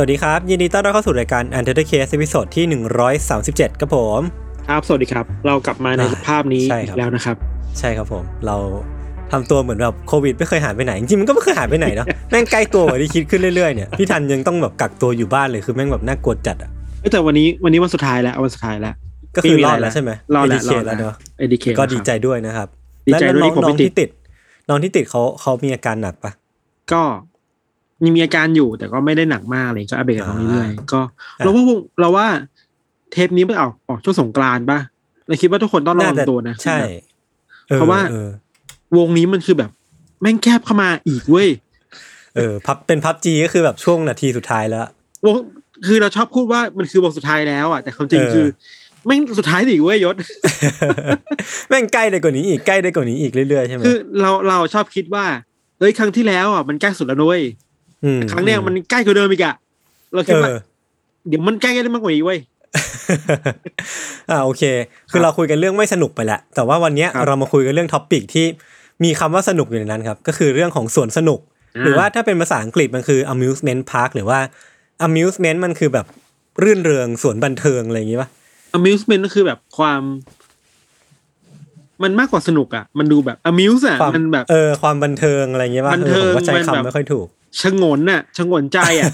สวัสดีครับ ยินดีต้อนรับเข้าสู่รายการ Untitled Case ตอนที่ 137ครับผมครับสวัสดีครับ เรากลับมาในอ่าสภาพนี้ใช่อีครับกแล้วนะครับ ใช่ครับผม เราทำตัวเหมือนแบบโควิด ไม่เคยหายไปไหน จริงๆมันก็ไม่เคยหายไปไหนเนาะแม่งใกล้ตัวกว่าที่คิดขึ้นเรื่อยๆเนี่ยพี่ทันยังต้องแบบกักตัวอยู่บ้านเลยคือแม่งแบบน่ากลัวจัดอะเอ้ยแต่วันนี้วันนี้วันสุดท้ายแล้ววันสุดท้ายแล้วก็คือไม่มีรอดอะไรแล้วใช่ไหมรอดแล้ว ADK แล้วเนาะเอดีเคก็ดีใจด้วยนะครับดีใจด้วยแล้วที่ผมน้ไม่องติดที่ติด น้องที่ติดเขาเขามีอาการหนักปะก็ ยังมีอาการอยู่แต่ก็ไม่ได้หนักมากเลยก็อัปเดตกันเรื่อยๆก็อ่าเราว่าวงเราว่าเทปนี้มันออกออกช่วงสงกรานต์ป่ะเราคิดว่าทุกคนต้องระวังาจตัวนะใช่เพราะว่าออวงนี้มันคือแบบ แม่งแคบเข้ามาอีกเว้ยเออพับเป็นพับจีก็คือแบบช่วงนาทีสุดท้ายแล้ววงคือเราชอบพูดว่ามันคือวงสุดท้ายแล้วอะแต่ความจริงเออคือแม่งสุดท้ายดิเว้ยยศแม่งใกล้ได้กว่านี้อีกใกล้ได้กว่านี้อีกเรื่อยๆใช่ไหมคือเราเราชอบคิดว่าเฮ้ยครั้งที่แล้วอะมันใกล้สุดแล้วนุ้ย มครั้งเนี้ยมันใกล้กว่าเดิมอีกอะเราคิดเอว่าอเดี๋ยวมันใกล้ได้มากกว่านี้เว้ยอ่าโอเค คือเราคุยกันเรื่องไม่สนุกไปแล้วแต่ว่าวันเนี้ยครับเรามาคุยกันเรื่องท็อปปิกที่มีคำว่าสนุกอยู่ในนั้นครับ ก็คือเรื่องของสวนสนุกอ่าหรือว่าถ้าเป็นภาษาอังกฤษมันคือ amusement park หรือว่า amusement มันคือแบบรื่นเริงสวนบันเทิงอะไรอย่างงี้ป่ะ amusement ก็คือแบบความ มันมากกว่าสนุกอะ มันดูแบบ amuse อะความมันแบบเออความบันเทิงอะไรอย่างงี้ป่ะบันเทิงออผมก็ใช้มันแบบคำไม่ค่อยถูก ชงนน่ะชงนใจอะ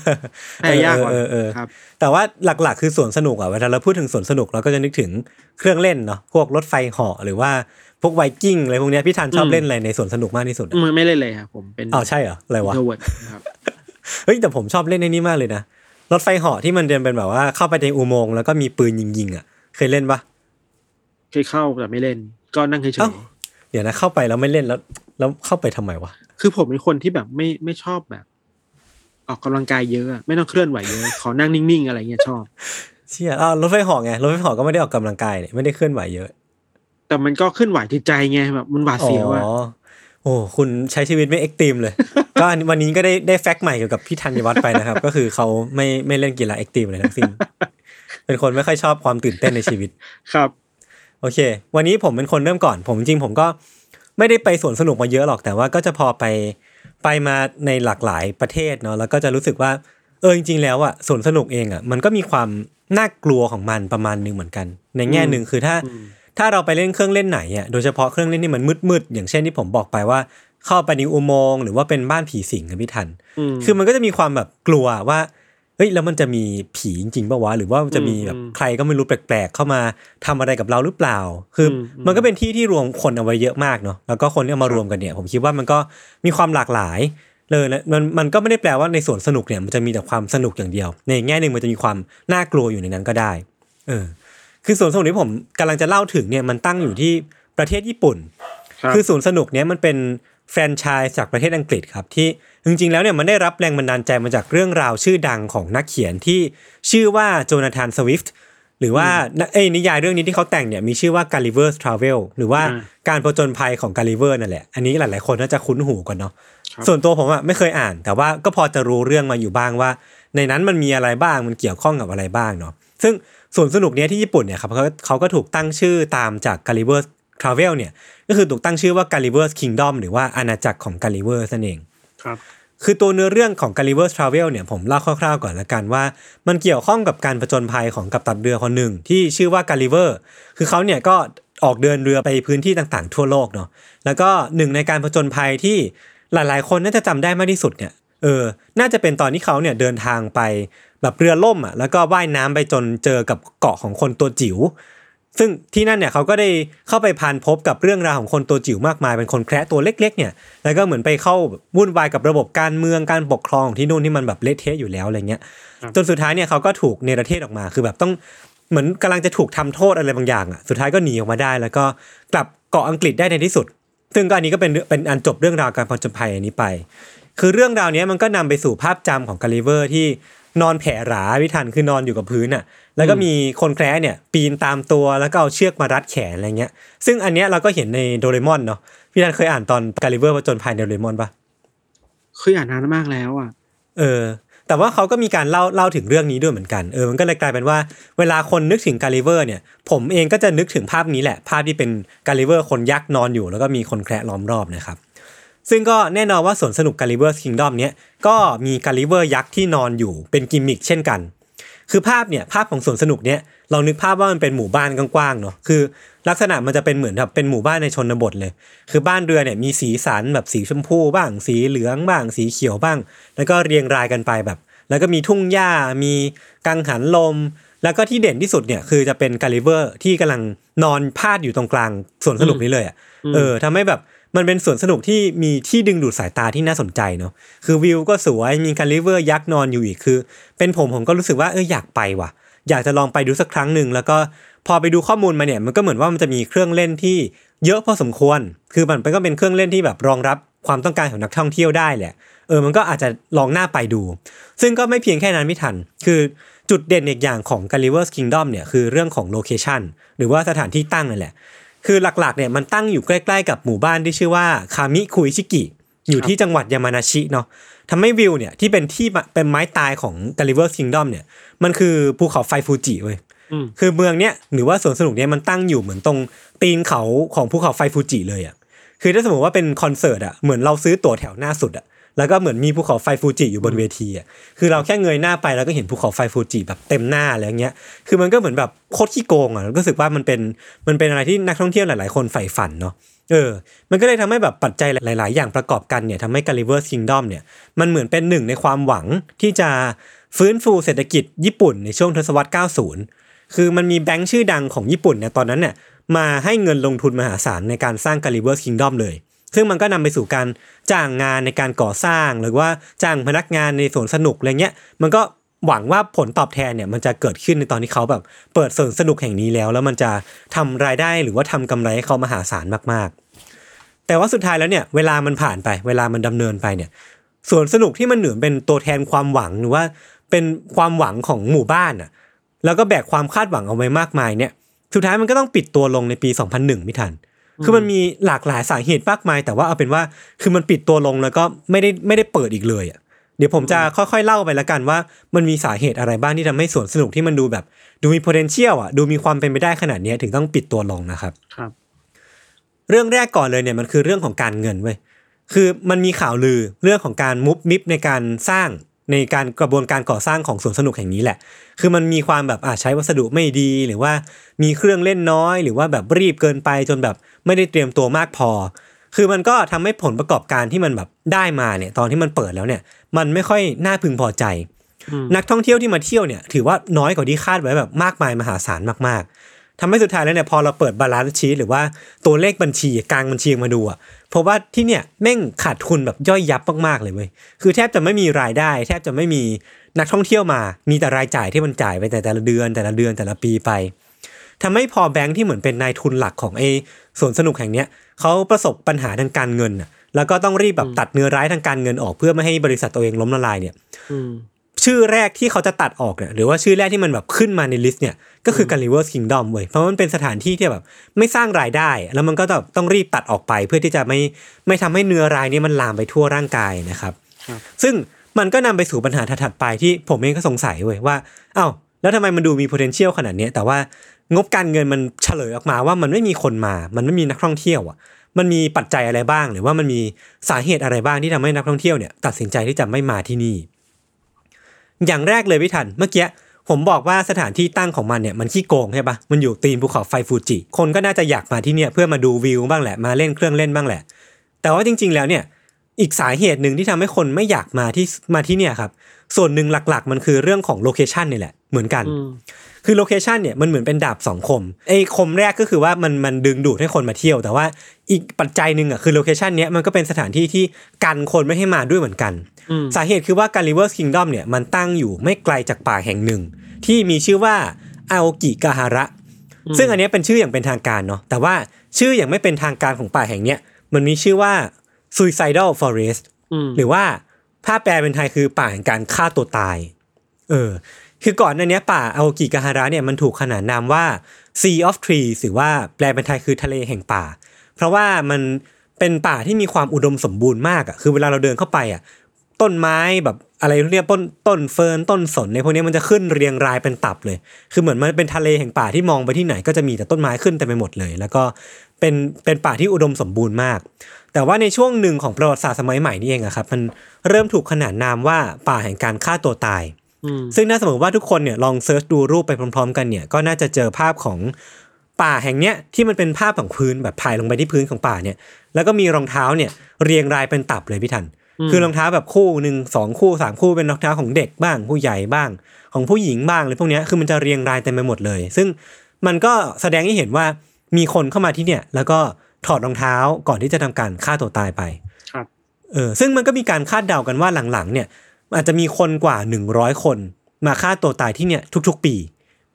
แต่ยากกว่าเออเออเออครับ แต่ว่าหลักๆ คือสวนสนุกอะเวลาเราพูดถึงสวนสนุกเราก็จะนึกถึงเครื่องเล่นเนาะพวกรถไฟเหาะหรือว่าพวกไวกิ้งอะไรพวกเนี้ยพี่ทันชอบอืมเล่นอะไรในสวนสนุกมากที่สุดอะมันไม่เล่นเลยครับผมเป็นอ้าวใช่เหรออะไรวะ introvert ครับเฮ้ยแต่ผมชอบเล่นในนี้มากเลยนะรถไฟเหาะที่มันเดินเป็นแบบว่าเข้าไปในอุโมงค์แล้วก็มีปืนยิงๆอะ เคยเล่นปะเคยเข้าแต่ไม่เล่น ก็นั่งเฉเอ้ายเดี๋ยวนะเข้าไปแล้วไม่เล่นแล้ว แล้วเข้าไปทำไมวะๆคือผมเป็นคนที่แบบไม่ไม่ชอบแบบ ออกกำลังกายเยอะอะ ไม่ต้องเคลื่อนไหวเยอะ ขอนั่งนิ่งๆอะไรเงี้ยชอบ เชี่ยอ้าวรถไฟเหาะไงรถไฟเหาะก็ไม่ได้ออกกำลังกายเนี่ยไม่ได้เคลื่อนไหวเยอะ แต่มันก็เคลื่อนไหวจิตใจไงแบบมันหวาดเสียวอะอ๋อโอ้คุณใช้ชีวิตไม่เอ็กตรีมเลย ก็อันวันนี้ก็ได้ได้แฟกต์ใหม่เกี่ยวกับพี่ธัญวัฒน์ไปนะครับ ก็คือเขาไม่ไม่เล่นกีฬาเอ็กตรีมเลยทั้งสิ้นเป็นคนไม่ค่อยชอบความตื่นเต้นในชีวิต ครับ โอเค วันนี้ผมเป็นคนเริ่มก่อน ผมจริงๆผมก็ ไม่ได้ไปสวนสนุกมาเยอะหรอกแต่ว่าก็จะพอไปไปมาในหลากหลายประเทศเนาะแล้วก็จะรู้สึกว่าเออจริงๆแล้วอะสวนสนุกเองอะมันก็มีความน่ากลัวของมันประมาณหนึงเหมือนกัน ในแง่หนึ่งคือถ้าอืมถ้าเราไปเล่นเครื่องเล่นไหนอะโดยเฉพาะเครื่องเล่นที่มันมืดๆอย่างเช่นที่ผมบอกไปว่าเข้าไปในอุโมงค์หรือว่าเป็นบ้านผีสิงกับพี่ทันมคือมันก็จะมีความแบบกลัวว่า เฮ้ยแล้วมันจะมีผีจริงๆป่าวะหรือว่ามันจะมีแบบอืมใครก็ไม่รู้แปลกๆ เข้ามาทำอะไรกับเราหรือเปล่า คืออมมันก็เป็นที่ที่รวมคนเอาไว้เยอะมากเนาะแล้วก็คนที่เอามารวมกันเนี่ย ผมคิดว่ามันก็มีความหลากหลายเลยนะมันมันก็ไม่ได้แปลว่าในสวนสนุกเนี่ยมันจะมีแต่ความสนุกอย่างเดียว ในแง่หนึ่งมันจะมีความน่ากลัวอยู่ในนั้นก็ได้ เออ คือสวนสนุกที่ผมกำลังจะเล่าถึงเนี่ยมันตั้งอยู่ที่ประเทศญี่ปุ่นครับคือสวนสนุกเนี้ยมันเป็น แฟรนไชส์จากประเทศอังกฤษครับที่จริงๆแล้วเนี่ยมันได้รับแรงบันดาลใจมาจากเรื่องราวชื่อดังของนักเขียนที่ชื่อว่าโจนาธานสวิฟต์หรือว่าเอ้ยนิยายเรื่องนี้ที่เขาแต่งเนี่ยมีชื่อว่า Gulliver's Travel หรือว่าอ่าการผจญภัยของ Gulliver นั่นแหละ อันนี้หลายๆคนน่าจะคุ้นหูกันเนาะครับส่วนตัวผมอะไม่เคยอ่าน แต่ว่าก็พอจะรู้เรื่องมาอยู่บ้างว่า ในนั้นมันมีอะไรบ้างมันเกี่ยวข้องกับอะไรบ้างเนาะซึ่งสวนสนุกเนี้ยที่ญี่ปุ่นเนี่ยครับเขาเขาก็ถูกตั้งชื่อตามจาก Gulliver's Travel เนี่ยก็คือถูกตั้งชื่อว่า Gulliver's Kingdom หรือว่าอาณาจักรของ Gulliver นั่นเองครับคือตัวเนื้อเรื่องของ Gulliver's Travel เนี่ยผมเล่าคร่าวๆก่อนละกันว่า มันเกี่ยวข้องกับการผจญภัยของกัปตันเรือคนหนึ่งที่ชื่อว่า Gulliver คือเขาเนี่ยก็ออกเดินเรือไปพื้นที่ต่างๆ ทั่วโลกเนาะแล้วก็หนึ่งในการผจญภัยที่หลายๆ คนน่าจะจำได้มากที่สุดเนี่ยเออ น่าจะเป็นตอนที่เขาเนี่ยเดินทางไปแบบเรือล่มอะแล้วก็ว่ายน้ำไปจนเจอกับเกาะของคนตัวจิ๋ว ซึ่งที่นั่นเนี่ยเขาก็ได้เข้าไปพันพบกับเรื่องราวของคนตัวจิ๋วมากมายเป็นคนแคระตัวเล็ก ๆ เนี่ย แล้วก็เหมือนไปเข้าวุ่นวายกับระบบการเมืองการปกครองของที่นู่นที่มันแบบเละเทะอยู่แล้วอะไรเงี้ยครับจนสุดท้ายเนี่ยเขาก็ถูกเนรเทศออกมาคือแบบต้องเหมือนกำลังจะถูกทำโทษอะไรบางอย่างอะสุดท้ายก็หนีออกมาได้ แล้วก็กลับเกาะอังกฤษได้ในที่สุด ซึ่งก็อันนี้ก็เป็นเป็นอันจบเรื่องราวการผจญภัยอันนี้ไป คือเรื่องราวเนี้ยมันก็นำไปสู่ภาพจำของกาลิเวอร์ที่นอนแผ่หราพี่ธัญคือนอนอยู่กับพื้นอะ แล้วก็มีคนแคระเนี่ยปีนตามตัวแล้วก็เอาเชือกมารัดแขนอะไรเงี้ย ซึ่งอันเนี้ยเราก็เห็นในโดเรมอนเนาะพี่ธัญเคยอ่านตอนกาลิเวอร์ผจญภัยในโดเรมอนปะเคยอ่านนานมากแล้วอะ เออ แต่ว่าเขาก็มีการเล่าเล่าถึงเรื่องนี้ด้วยเหมือนกันเออมันก็เลยกลายเป็นว่าเวลาคนนึกถึงกาลิเวอร์เนี่ย ผมเองก็จะนึกถึงภาพนี้แหละ ภาพที่เป็นกาลิเวอร์คนยักษ์นอนอยู่ แล้วก็มีคนแคระล้อมรอบนะครับซึ่งก็แน่นอนว่าสวนสนุกกาลิเวอร์คิงดอมเนี้ยก็มีกาลิเวอร์ยักษ์ที่นอนอยู่เป็นกิมมิคเช่นกัน คือภาพเนี่ยภาพของสวนสนุกเนี่ยเรานึกภาพว่ามันเป็นหมู่บ้านกว้างๆเนาะคือ ลักษณะมันจะเป็นเหมือนแบบเป็นหมู่บ้านในชนบทเลย คือบ้านเรือนเนี่ยมีสีสันแบบสีชมพูบ้าง สีเหลืองบ้าง สีเขียวบ้าง แล้วก็เรียงรายกันไปแบบ แล้วก็มีทุ่งหญ้ามีกังหันลม แล้วก็ที่เด่นที่สุดเนี่ยคือจะเป็นกาลิเวอร์ที่กำลังนอนพาดอยู่ตรงกลางสวนสนุกนี้เลยอะเออทำให้แบบ มันเป็นสวนสนุกที่มีที่ดึงดูดสายตาที่น่าสนใจเนาะคือวิวก็สวยมีกาลิเวอร์ยักษ์นอนอยู่อีกคือ เป็นผมผมก็รู้สึกว่าเอออยากไปว่ะ อยากจะลองไปดูสักครั้งหนึ่งแล้วก็พอไปดูข้อมูลมาเนี่ยมันก็เหมือนว่ามันจะมีเครื่องเล่นที่เยอะพอสมควร คือมันก็เป็นเครื่องเล่นที่แบบรองรับความต้องการของนักท่องเที่ยวได้แหละ เออ มันก็อาจจะลองหน้าไปดู ซึ่งก็ไม่เพียงแค่นั้นไม่ทัน คือจุดเด่นอีกอย่างของ Gulliver's Kingdom เนี่ยคือเรื่องของโลเคชันหรือว่าสถานที่ตั้งนั่นแหละ คือหลักๆเนี่ยมันตั้งอยู่ใกล้ๆกับหมู่บ้านที่ชื่อว่าคามิคุอิชิกิ อยู่ที่จังหวัดยามานาชิเนาะทำให้วิวเนี่ยที่เป็นที่เป็นไม้ตายของ Gulliver's Kingdom เนี่ยมันคือภูเขาไฟฟูจิเว้ยอืมคือเมืองเนี้ยหรือว่าสวนสนุกเนี้ยมันตั้งอยู่เหมือนตรงตีนเขาของภูเขาไฟฟูจิเลยอะคือถ้าสมมติว่าเป็นคอนเสิร์ตอะเหมือนเราซื้อตั๋วแถวหน้าสุดอะ แล้วก็เหมือนมีภูเขาไฟฟูจิอยู่บนเวทีอะคือเราแค่เงยหน้าไปแล้วก็เห็นภูเขาไฟฟูจิแบบเต็มหน้าอะไรเงี้ยคือมันก็เหมือนแบบโคตรขี้โกงอะแล้วก็รู้สึกว่ามันเป็นมันเป็นอะไรที่นักท่องเที่ยวหลาย ๆ คนใฝ่ฝันเนาะเออ มันก็เลยทำให้แบบปัจจัยหลาย ๆ อย่างประกอบกันเนี่ยทำให้ Gulliver's Kingdom เนี่ยมันเหมือนเป็นหนึ่งในความหวังที่จะฟื้นฟูเศรษฐกิจญี่ปุ่นในช่วงทศวรรษ 90 คือมันมีแบงค์ชื่อดังของญี่ปุ่นเนี่ยตอนนั้นเนี่ยมาให้เงินลงทุนมหาศาลในการสร้าง Gulliver's Kingdom เลย ซึ่งมันก็นำไปสู่การจ้างงานในการก่อสร้างหรือว่าจ้างพนักงานในสวนสนุกอะไรเงี้ยมันก็หวังว่าผลตอบแทนเนี่ยมันจะเกิดขึ้นในตอนที่เขาแบบเปิดสวนสนุกแห่งนี้แล้ว แล้วมันจะทำรายได้หรือว่าทำกำไรให้เขามหาศาลมากๆ แต่ว่าสุดท้ายแล้วเนี่ยเวลามันผ่านไป เวลามันดำเนินไปเนี่ยสวนสนุกที่มันเหนือเป็นตัวแทนความหวังหรือว่าเป็นความหวังของหมู่บ้านอะแล้วก็แบกความคาดหวังเอาไว้มากมายเนี่ยสุดท้ายมันก็ต้องปิดตัวลงในปี 2001 ไม่ทัน คือมันมีหลากหลายสาเหตุมากมาย แต่ว่าเอาเป็นว่าคือมันปิดตัวลงแล้วก็ไม่ได้ไม่ได้เปิดอีกเลยอะเดี๋ยวผมจะค่อยๆเล่าไปแล้วกันว่า มันมีสาเหตุอะไรบ้างที่ทำให้สวนสนุกที่มันดูแบบ ดูมี potential อะ ดูมีความเป็นไปได้ขนาดเนี้ยถึงต้องปิดตัวลงนะครับครับ เรื่องแรกก่อนเลยเนี่ยมันคือเรื่องของการเงินเว้ยคือมันมีข่าวลือเรื่องของการมุบมิบในการสร้าง ในการกระบวนการก่อสร้างของสวนสนุกแห่งนี้แหละ คือมันมีความแบบอาใช้วัสดุไม่ดี หรือว่ามีเครื่องเล่นน้อย หรือว่าแบบรีบเกินไปจนแบบไม่ได้เตรียมตัวมากพอ คือมันก็ทำให้ผลประกอบการที่มันแบบได้มาเนี่ยตอนที่มันเปิดแล้วเนี่ย มันไม่ค่อยน่าพึงพอใจอืมนักท่องเที่ยวที่มาเที่ยวเนี่ย ถือว่าน้อยกว่าที่คาดไว้แบบมากมายมหาศาลมากๆ ทำให้สุดท้ายแล้วเนี่ยพอเราเปิด balance sheet หรือว่าตัวเลขบัญชีทางบัญชีออกมาดูอะเพราะว่าที่เนี่ยแม่งขาดทุนแบบย่อยยับมากๆเลยเว้ยคือแทบจะไม่มีรายได้ แทบจะไม่มีนักท่องเที่ยวมา มีแต่รายจ่ายที่มันจ่ายไปแต่แต่ละเดือนแต่ละเดือนแต่ละปีไปทำให้พอแบงค์ที่เหมือนเป็นนายทุนหลักของไอ้สวนสนุกแห่งเนี้ยเขาประสบปัญหาทางการเงินน่ะแล้วก็ต้องรีบแบบตัดเนื้อร้ายทางการเงินออกเพื่อไม่ให้บริษัทตัวเองล้มละลายเนี่ยอืม ชื่อแรกที่เขาจะตัดออกเนี่ยหรือว่าชื่อแรกที่มันแบบขึ้นมาในลิสต์เนี่ยก็คือ Gulliver's Kingdom เว้ยเพราะมันเป็นสถานที่ที่แบบไม่สร้างรายได้ แล้วมันก็ต้องต้องรีบตัดออกไปเพื่อที่จะไม่ไม่ทำให้เนื้อรายนี้มันลามไปทั่วร่างกายนะครับครับซึ่งมันก็นำไปสู่ปัญหาถัดๆไปที่ผมเองก็สงสัยเว้ยว่าอ้าวแล้วทำไมมันดูมี potential ขนาดเนี้ยแต่ว่างบการเงินมันเฉลยออกมาว่ามันไม่มีคนมา มันไม่มีนักท่องเที่ยวอะ มันมีปัจจัยอะไรบ้าง หรือว่ามันมีสาเหตุอะไรบ้างที่ทำให้นักท่องเที่ยวเนี่ยตัดสินใจที่จะไม่มาที่นี่ อย่างแรกเลยพี่ทัน เมื่อกี้ผมบอกว่าสถานที่ตั้งของมันเนี่ยมันขี้โกงใช่ปะมันอยู่ตีนภูเขาไฟฟูจิ คนก็น่าจะอยากมาที่เนี่ยเพื่อมาดูวิวบ้างแหละ มาเล่นเครื่องเล่นบ้างแหละ แต่ว่าจริง ๆ แล้วเนี่ย อีกสาเหตุหนึ่งที่ทำให้คนไม่อยากมาที่มาที่เนี่ยครับ ส่วนหนึ่งหลักๆ มันคือเรื่องของ location นี่แหละเหมือนกันอืมคือ location เนี่ยมันเหมือนเป็นดาบสองคมไอ้คมแรกก็คือว่ามันมันดึงดูดให้คนมาเที่ยว แต่ว่าอีกปัจจัยหนึ่งอะคือ location เนี้ยมันก็เป็นสถานที่ที่กันคนไม่ให้มาด้วยเหมือนกันอืมสาเหตุคือว่าการิเวอร์ Kingdom ดอมเนี่ยมันตั้งอยู่ไม่ไกลจากป่าแห่งหนึ่ง ที่มีชื่อว่าอาโอกิกาฮาระ ซึ่งอันเนี้ยเป็นชื่ออย่างเป็นทางการเนาะแต่ว่าชื่ออย่างไม่เป็นทางการของป่าแห่งเนี้ยมันมีชื่อว่า Suicidal Forest อืมหรือว่าถ้าแปลเป็นไทยคือป่าแห่งการฆ่าตัวตาย เออ คือก่อนหน้าเนี้ยป่าอาโอกิกาฮาระเนี่ยมันถูกขนานนามว่า Sea of Trees หรือว่าแปลเป็นไทยคือทะเลแห่งป่า เพราะว่ามันเป็นป่าที่มีความอุดมสมบูรณ์มากอะ คือเวลาเราเดินเข้าไปอะ ต้นไม้แบบอะไรเรียกต้นต้นเฟิร์นต้นสนในพวกเนี้ยมันจะขึ้นเรียงรายเป็นตับเลย คือเหมือนมันเป็นทะเลแห่งป่าที่มองไปที่ไหนก็จะมีแต่ต้นไม้ขึ้นเต็มไปหมดเลย แล้วก็เป็นเป็นป่าที่อุดมสมบูรณ์มาก แต่ว่าในช่วงหนึ่งของประวัติศาสตร์สมัยใหม่นี่เองอะครับมันเริ่มถูกขนานนามว่าป่าแห่งการฆ่าตัวตายอืมซึ่งน่าสมมติว่าทุกคนเนี่ยลองเซิร์ชดูรูปไปพร้อม ๆ กันเนี่ยก็น่าจะเจอภาพของป่าแห่งเนี้ยที่มันเป็นภาพของพื้นแบบถ่ายลงไปที่พื้นของป่าเนี่ยแล้วก็มีรองเท้าเนี่ยเรียงรายเป็นตับเลยพี่ทัน คือรองเท้าแบบคู่หนึ่งสองคู่สามคู่เป็นรองเท้าของเด็กบ้าง ผู้ใหญ่บ้าง ของผู้หญิงบ้างเลยพวกเนี้ยคือมันจะเรียงรายเต็มไปหมดเลย ซึ่งมันก็แสดงให้เห็นว่ามีคนเข้ามาที่เนี่ยแล้วก็ ถอดรองเท้าก่อนที่จะทำการฆ่าตัวตายไป ครับ เออ ซึ่งมันก็มีการคาดเดากันว่าหลังๆ เนี่ย อาจจะมีคนกว่า100คน มาฆ่าตัวตายที่เนี่ยทุก ๆ ปี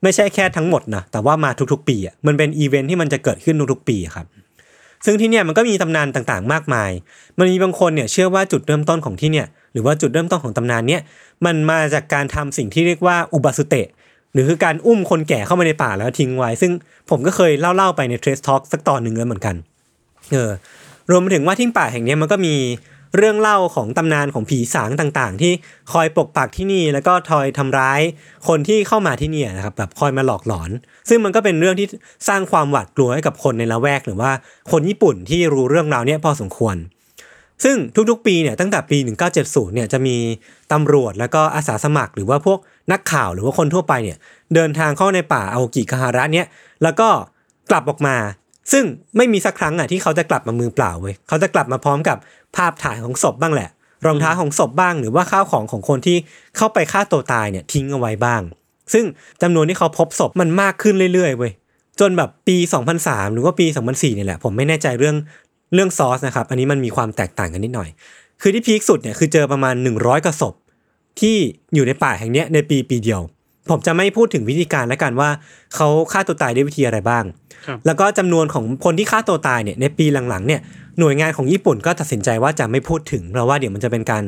ไม่ใช่แค่ทั้งหมดนะแต่ว่ามาทุกๆ ปีอะมันเป็นอีเวนท์ที่มันจะเกิดขึ้นทุกๆปีอะครับ ซึ่งที่เนี่ยมันก็มีตำนานต่างๆ มากมาย มันมีบางคนเนี่ยเชื่อว่าจุดเริ่มต้นของที่เนี่ยหรือว่าจุดเริ่มต้นของตำนานเนี่ยมันมาจากการทำสิ่งที่เรียกว่าอุบาสุเตะหรือคือการอุ้มคนแก่เข้ามาในป่าแล้วทิ้งไว้ ซึ่งผมก็เคยเล่า ๆ ไปในเทรสท็อกสักตอนหนึ่งแล้วเหมือนกัน เออรวมไปถึงว่าทิ้งป่าแห่งนี้มันก็มีเรื่องเล่าของตำนานของผีสางต่างๆ ที่คอยปกปักที่นี่แล้วก็ทอยทำร้ายคนที่เข้ามาที่นี่นะครับแบบคอยมาหลอกหลอน ซึ่งมันก็เป็นเรื่องที่สร้างความหวาดกลัวให้กับคนในละแวกหรือว่าคนญี่ปุ่นที่รู้เรื่องราวเนี้ยพอสมควร ซึ่งทุกๆ ปีเนี่ยตั้งแต่ปี 1970เนี่ยจะมีตำรวจแล้วก็อาสาสมัคร หรือว่าพวกนักข่าวหรือว่าคนทั่วไปเนี่ยเดินทางเข้าในป่าอากิคาฮาระเนี่ยแล้วก็กลับออกมา ซึ่งไม่มีสักครั้งอะที่เขาจะกลับมามือเปล่าเว้ยเขาจะกลับมาพร้อมกับภาพถ่ายของศพบ้างแหละ รองเท้าของศพบ้าง หรือว่าข้าวของของคนที่เข้าไปฆ่าตัวตายเนี่ยทิ้งเอาไว้บ้าง ซึ่งจำนวนที่เขาพบศพมันมากขึ้นเรื่อยๆเว้ยจนแบบปี 2003 หรือว่าปี 2004เนี่ยแหละ ผมไม่แน่ใจเรื่องเรื่องซอสนะครับ อันนี้มันมีความแตกต่างกันนิดหน่อย คือที่พีคสุดเนี่ยคือเจอประมาณ 100กว่าศพที่อยู่ในป่าแห่งเนี้ยในปีปีเดียว ผมจะไม่พูดถึงวิธีการและกันว่าเขาฆ่าตัวตายด้วยวิธีอะไรบ้างครับแล้วก็จำนวนของคนที่ฆ่าตัวตายเนี่ยในปีหลังๆเนี่ยหน่วยงานของญี่ปุ่นก็ตัดสินใจว่าจะไม่พูดถึงเพราะว่าเดี๋ยวมันจะเป็นการ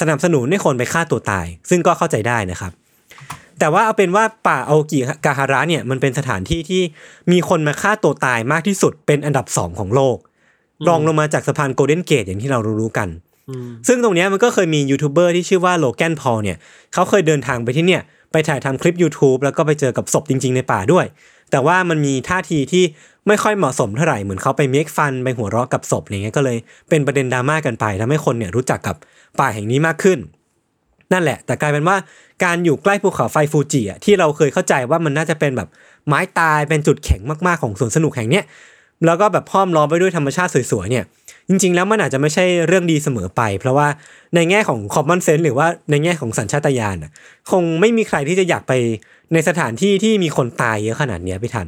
สนับสนุนให้คนไปฆ่าตัวตาย ซึ่งก็เข้าใจได้นะครับ แต่ว่าเอาเป็นว่าป่าอาโอกิกาฮาระเนี่ยมันเป็นสถานที่ที่มีคนมาฆ่าตัวตายมากที่สุดเป็นอันดับสองของโลกรองลงมาจากสะพานโกลเด้นเกตอย่างที่เรารู้ๆกันอืมซึ่งตรงเนี้ยมันก็เคยมียูทูบเบอร์ที่ชื่อว่าโลแกนพอลเนี่ยเขาเคยเดินทางไปที่เนี่ย ไปถ่ายทำคลิป YouTube แล้วก็ไปเจอกับศพจริง ๆ ในป่าด้วย แต่ว่ามันมีท่าทีที่ไม่ค่อยเหมาะสมเท่าไหร่เหมือนเขาไป make fun ไปหัวเราะกับศพอะไรเงี้ยก็เลยเป็นประเด็นดราม่ากันไปทำให้คนเนี่ยรู้จักกับป่าแห่งนี้มากขึ้น นั่นแหละ แต่กลายเป็นว่าการอยู่ใกล้ภูเขาไฟฟูจิอะที่เราเคยเข้าใจว่ามันน่าจะเป็นแบบไม้ตายเป็นจุดแข็งมากๆของสวนสนุกแห่งเนี้ยแล้วก็แบบห้อมล้อมไปด้วยธรรมชาติสวยๆเนี่ย จริง ๆ แล้วมันอาจจะไม่ใช่เรื่องดีเสมอไป เพราะว่าในแง่ของ common sense หรือว่าในแง่ของสัญชาตญาณน่ะคงไม่มีใครที่จะอยากไปในสถานที่ที่มีคนตายเยอะขนาดนี้พี่ทัน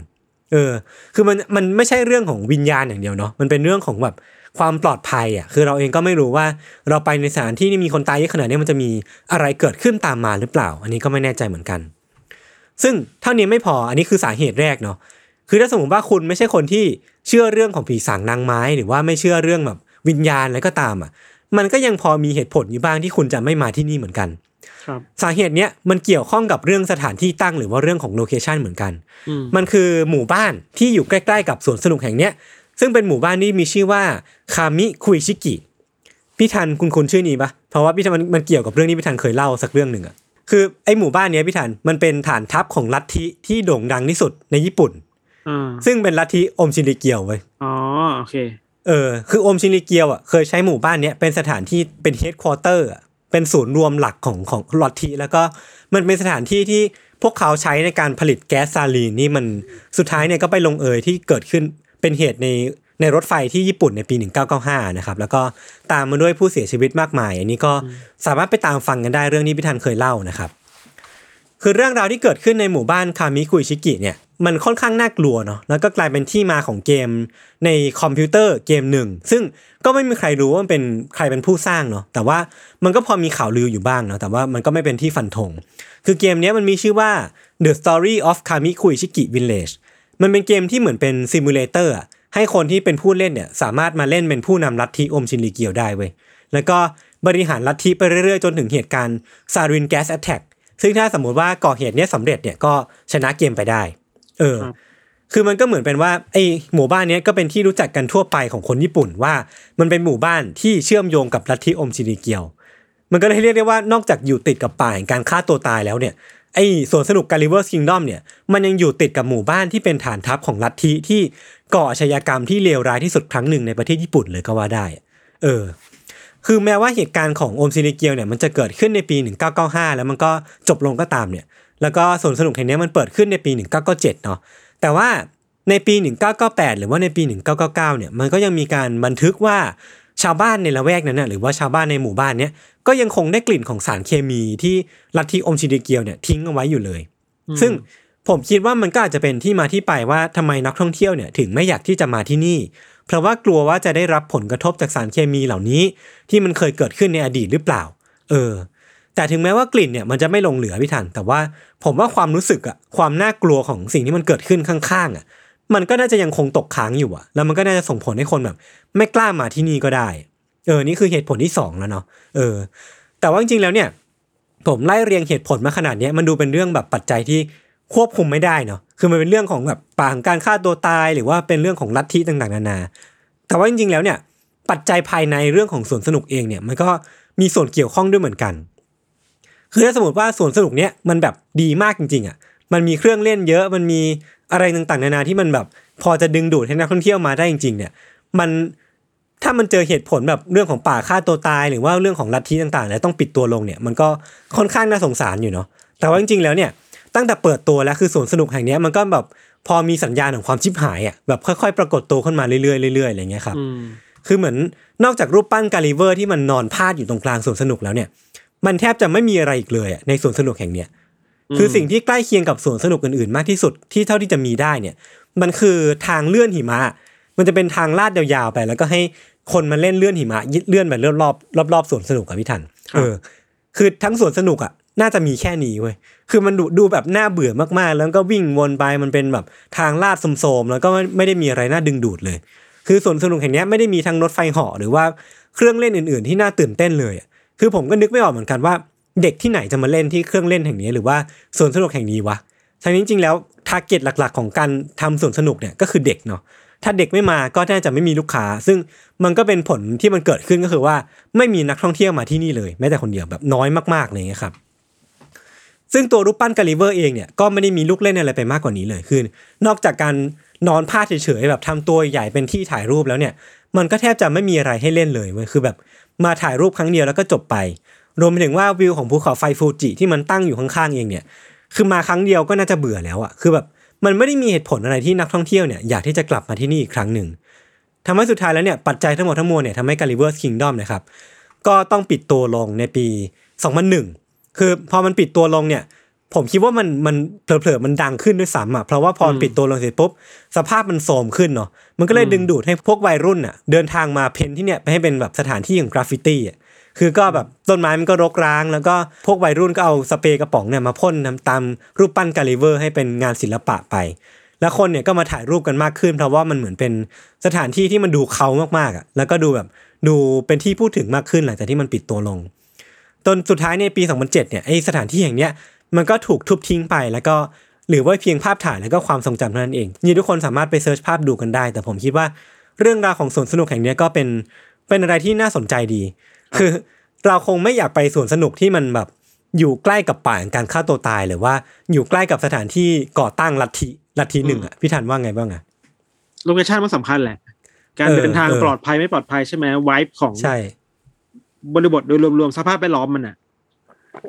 เออ คือมันมันไม่ใช่เรื่องของวิญญาณอย่างเดียวเนาะมันเป็นเรื่องของแบบความปลอดภัยอะคือเราเองก็ไม่รู้ว่าเราไปในสถานที่ที่มีคนตายเยอะขนาดนี้มันจะมีอะไรเกิดขึ้นตามมาหรือเปล่า อันนี้ก็ไม่แน่ใจเหมือนกัน ซึ่งเท่านี้ไม่พออันนี้คือสาเหตุแรกเนาะคือถ้าสมมติว่าคุณไม่ใช่คนที่ เชื่อเรื่องของผีสางนางไม้หรือว่าไม่เชื่อเรื่องแบบวิญญาณอะไรก็ตามอะ มันก็ยังพอมีเหตุผลอยู่บ้างที่คุณจะไม่มาที่นี่เหมือนกันครับสาเหตุเนี้ยมันเกี่ยวข้องกับเรื่องสถานที่ตั้งหรือว่าเรื่องของโลเคชันเหมือนกันอืมมันคือหมู่บ้านที่อยู่ใกล้ๆกับสวนสนุกแห่งเนี้ย ซึ่งเป็นหมู่บ้านที่มีชื่อว่าคามิคุยชิกิ พี่ทันคุณคุณชื่อนี้ปะเพราะว่าพี่ทันมันมันเกี่ยวกับเรื่องที่พี่ทันเคยเล่าสักเรื่องหนึ่งอะคือไอหมู่บ้านเนี้ยพี่ทันมันเป็นฐานทัพของลัทธิที่โด่งดังที่สุดในญี่ปุ่นอ่า ซึ่งเป็นลัทธิอมชินริเกียวเว้ยอ๋อโอเค เออ คือโอมชินริเกียวอะเคยใช้หมู่บ้านเนี้ยเป็นสถานที่เป็นเฮดค q u เตอร์เป็นศูนย์รวมหลักของของลัทธิแล้วก็มันเป็นสถานที่ที่พวกเขาใช้ในการผลิตแก๊สซาลีนนี่มันสุดท้ายเนี่ยก็ไปลงเอยที่เกิดขึ้นเป็นเหตุในในรถไฟที่ญี่ปุ่นในปี 1995 นะครับ แล้วก็ตามมาด้วยผู้เสียชีวิตมากมาย อันนี้ก็สามารถไปตามฟังกันได้เรื่องนี้พี่ทันเคยเล่านะครับ คือเรื่องราวที่เกิดขึ้นในหมู่บ้านคามิคุยชิกิเนี่ยมันค่อนข้างน่ากลัวเนาะแล้วก็กลายเป็นที่มาของเกมในคอมพิวเตอร์เกมหนึ่ง ซึ่งก็ไม่มีใครรู้ว่ามันเป็นใครเป็นผู้สร้างเนาะแต่ว่ามันก็พอมีข่าวลืออยู่บ้างเนาะแต่ว่ามันก็ไม่เป็นที่ฟันธงคือเกมนี้มันมีชื่อว่า The Story of Kamikuishiki Village มันเป็นเกมที่เหมือนเป็น simulator ให้คนที่เป็นผู้เล่นเนี่ยสามารถมาเล่นเป็นผู้นำลัทธิโอมชินริเกียวได้เว้ยแล้วก็บริหารลัทธิไปเรื่อยๆ จนถึงเหตุการณ์ sarin gas attack ซึ่งถ้าสมมติว่าก่อเหตุเนี้ยสำเร็จเนี่ยก็ชนะเกมไปได้ เออครับคือมันก็เหมือนเป็นว่าไอหมู่บ้านเนี้ยก็เป็นที่รู้จักกันทั่วไปของคนญี่ปุ่นว่า มันเป็นหมู่บ้านที่เชื่อมโยงกับลัทธิอมชินริเกียว มันก็เลยเรียกได้ว่านอกจากอยู่ติดกับป่าแห่งการฆ่าตัวตายแล้วเนี่ยไอ้สวนสนุก Gulliver's Kingdom เนี่ยมันยังอยู่ติดกับหมู่บ้านที่เป็นฐานทัพของลัทธิที่ก่ออาชญากรรมที่เลวร้ายที่สุดครั้งหนึ่งในประเทศญี่ปุ่นเลยก็ว่าได้ เออ คือแม้ว่าเหตุการณ์ของโอมซินิเกียวเนี่ยมันจะเกิดขึ้นในปี 1995 แล้วมันก็จบลงก็ตามเนี่ย แล้วก็สวนสนุกแห่งเนี้ยมันเปิดขึ้นในปี 1997 เนาะ แต่ว่าในปี 1998 หรือว่าในปี 1999 เนี่ย มันก็ยังมีการบันทึกว่าชาวบ้านในละแวกนั้นน่ะหรือว่าชาวบ้านในหมู่บ้านเนี้ยก็ยังคงได้กลิ่นของสารเคมีที่ลัทธิอมชินริเกียวเนี่ยทิ้งเอาไว้อยู่เลย ซึ่งผมคิดว่ามันก็อาจจะเป็นที่มาที่ไปว่าทำไมนักท่องเที่ยวเนี่ยถึงไม่อยากที่จะมาที่นี่ เพราะว่ากลัวว่าจะได้รับผลกระทบจากสารเคมีเหล่านี้ ที่มันเคยเกิดขึ้นในอดีตหรือเปล่า เออ แต่ถึงแม้ว่ากลิ่นเนี่ยมันจะไม่ลงเหลือพี่ทันแต่ว่าผมว่าความรู้สึกอะความน่ากลัวของสิ่งที่มันเกิดขึ้นข้างๆอะมันก็น่าจะยังคงตกค้างอยู่อะแล้วมันก็น่าจะส่งผลให้คนแบบ ไม่กล้ามาที่นี่ก็ได้ เออ นี่คือเหตุผลที่สองแล้วเนาะ เออ แต่ว่าจริงๆแล้วเนี่ย ผมไล่เรียงเหตุผลมาขนาดนี้มันดูเป็นเรื่องแบบปัจจัยที่ ควบคุมไม่ได้เนาะคือมันเป็นเรื่องของแบบป่าของการฆ่าตัวตาย หรือว่าเป็นเรื่องของลัทธิต่างๆนานา แต่ว่าจริงๆแล้วเนี่ย ปัจจัยภายในเรื่องของสวนสนุกเองเนี่ยมันก็มีส่วนเกี่ยวข้องด้วยเหมือนกัน คือถ้าสมมติว่าสวนสนุกเนี้ยมันแบบดีมากจริงๆอะมันมีเครื่องเล่นเยอะมันมีอะไรต่างๆนานาที่มันแบบพอจะดึงดูดให้นักท่องเที่ยวมาได้จริง ๆ เนี่ย มันถ้ามันเจอเหตุผลแบบเรื่องของป่าฆ่าตัวตาย หรือว่าเรื่องของลัทธิต่างๆ แล้วต้องปิดตัวลงเนี่ย มันก็ค่อนข้างน่าสงสารอยู่เนาะแต่ว่าจริงๆแล้วเนี่ย ตั้งแต่เปิดตัวแล้วคือสวนสนุกแห่งนี้มันก็แบบพอมีสัญญาณของความชิบหายอะแบบค่อยๆ ปรากฏตัวขึ้นมาเรื่อยๆเรื่อยๆอะไรเงี้ยครับคือเหมือนนอกจากรูปปั้นกาลิเวอร์ที่มันนอนพาดอยู่ตรงกลางสวนสนุกแล้วเนี่ย มันแทบจะไม่มีอะไรอีกเลยอะในสวนสนุกแห่งเนี้ยคือสิ่งที่ใกล้เคียงกับสวนสนุกอื่นๆ มากที่สุดที่เท่าที่จะมีได้เนี่ย มันคือทางเลื่อนหิมะ มันจะเป็นทางลาดยาวๆไป แล้วก็ให้คนมาเล่นเลื่อนหิมะยึดเลื่อนไปรอบๆรอบๆสวนสนุกกับพี่ทันเออ คือทั้งสวนสนุกอะ น่าจะมีแค่นี้เว้ย คือมันดูดูแบบน่าเบื่อมากๆ แล้วก็วิ่งวนไปมันเป็นแบบทางลาดโสมแล้วก็ไม่ได้มีอะไรน่าดึงดูดเลย คือสวนสนุกแห่งนี้ไม่ได้มีทั้งรถไฟเหาะหรือว่าเครื่องเล่นอื่น ๆ ที่น่าตื่นเต้นเลยคือผมก็นึกไม่ออกเหมือนกันว่า เด็กที่ไหนจะมาเล่นที่เครื่องเล่นแห่งนี้หรือว่าสวนสนุกแห่งนี้วะทั้งนี้จริงๆแล้วทาร์เก็ตหลัก ๆ ของการทำสวนสนุกเนี่ยก็คือเด็กเนาะ ถ้าเด็กไม่มาก็น่าจะไม่มีลูกค้า ซึ่งมันก็เป็นผลที่มันเกิดขึ้นก็คือว่า ไม่มีนักท่องเที่ยวมาที่นี่เลยแม้แต่คนเดียวแบบน้อยมากๆเลยครับ ซึ่งตัวรูปปั้นกาลิเวอร์เองเนี่ยก็ไม่ได้มีลูกเล่นอะไรไปมากกว่านี้เลยคือนอกจากการนอนพาเฉยๆแบบทำตัวใหญ่เป็นที่ถ่ายรูปแล้วเนี่ย มันก็แทบจะไม่มีอะไรให้เล่นเลยเว้ยคือแบบมาถ่ายรูปครั้งเดียวแล้วก็จบไป รวมไปถึงว่าวิวของภูเขาไฟฟูจิที่มันตั้งอยู่ข้างๆเองเนี่ย คือมาครั้งเดียวก็น่าจะเบื่อแล้วอะคือแบบมันไม่ได้มีเหตุผลอะไรที่นักท่องเที่ยวเนี่ยอยากที่จะกลับมาที่นี่อีกครั้งหนึ่งทำให้สุดท้ายแล้วเนี่ยปัจจัยทั้งหมดทั้งมวลเนี่ยทำให้ Gulliver's Kingdom นะครับก็ต้องปิดตัวลงในปี 2001 คือพอมันปิดตัวลงเนี่ย ผมคิดว่ามันมันเผลอๆมันดังขึ้นด้วยซ้ำอะเพราะว่าพอมันปิดตัวลงเสร็จปุ๊บสภาพมันโทรมขึ้นเนาะมันก็เลยดึงดูดให้พวกวัยรุ่นอะเดินทางมา paint ที่เนี่ยไปให้เป็นแบบสถานที่ของกราฟฟิตี้อะคือก็แบบต้นไม้มันก็รกร้าง แล้วก็พวกวัยรุ่นก็เอาสเปรย์กระป๋องเนี่ยมาพ่นตามรูปปั้นกัลลิเวอร์ให้เป็นงานศิลปะไป แล้วคนเนี่ยก็มาถ่ายรูปกันมากขึ้น เพราะว่ามันเหมือนเป็นสถานที่ที่มันดูเขามากๆอะแล้วก็ดูแบบดูเป็นที่พูดถึงมากขึ้นหลังจากที่มันปิดตัวลง จนสุดท้ายในปี 2007เนี่ยไอสถานที่แห่งเนี้ยมันก็ถูกทุบทิ้งไปแล้วก็หรือว่าเพียงภาพถ่ายแล้วก็ความทรงจำเท่านั้นเองนี่ทุกคนสามารถไปเซิร์ชภาพดูกันได้ แต่ผมคิดว่าเรื่องราวของสวนสนุกแห่งเนี้ยก็เป็นเป็นอะไรที่น่าสนใจดี คือเราคงไม่อยากไปสวนสนุกที่มันแบบอยู่ใกล้กับป่าแห่งการฆ่าตัวตายหรือว่าอยู่ใกล้กับสถานที่ก่อตั้งลัทธิลัทธิหนึ่งอะพี่ทันว่าไงบ้างอะโลเคชันมันสำคัญแหละ การเออเดินทางเออปลอดภัยไม่ปลอดภัยใช่ไหมไวท์ของใช่ บริบทโดยรวมๆสภาพแวดล้อมมันอะ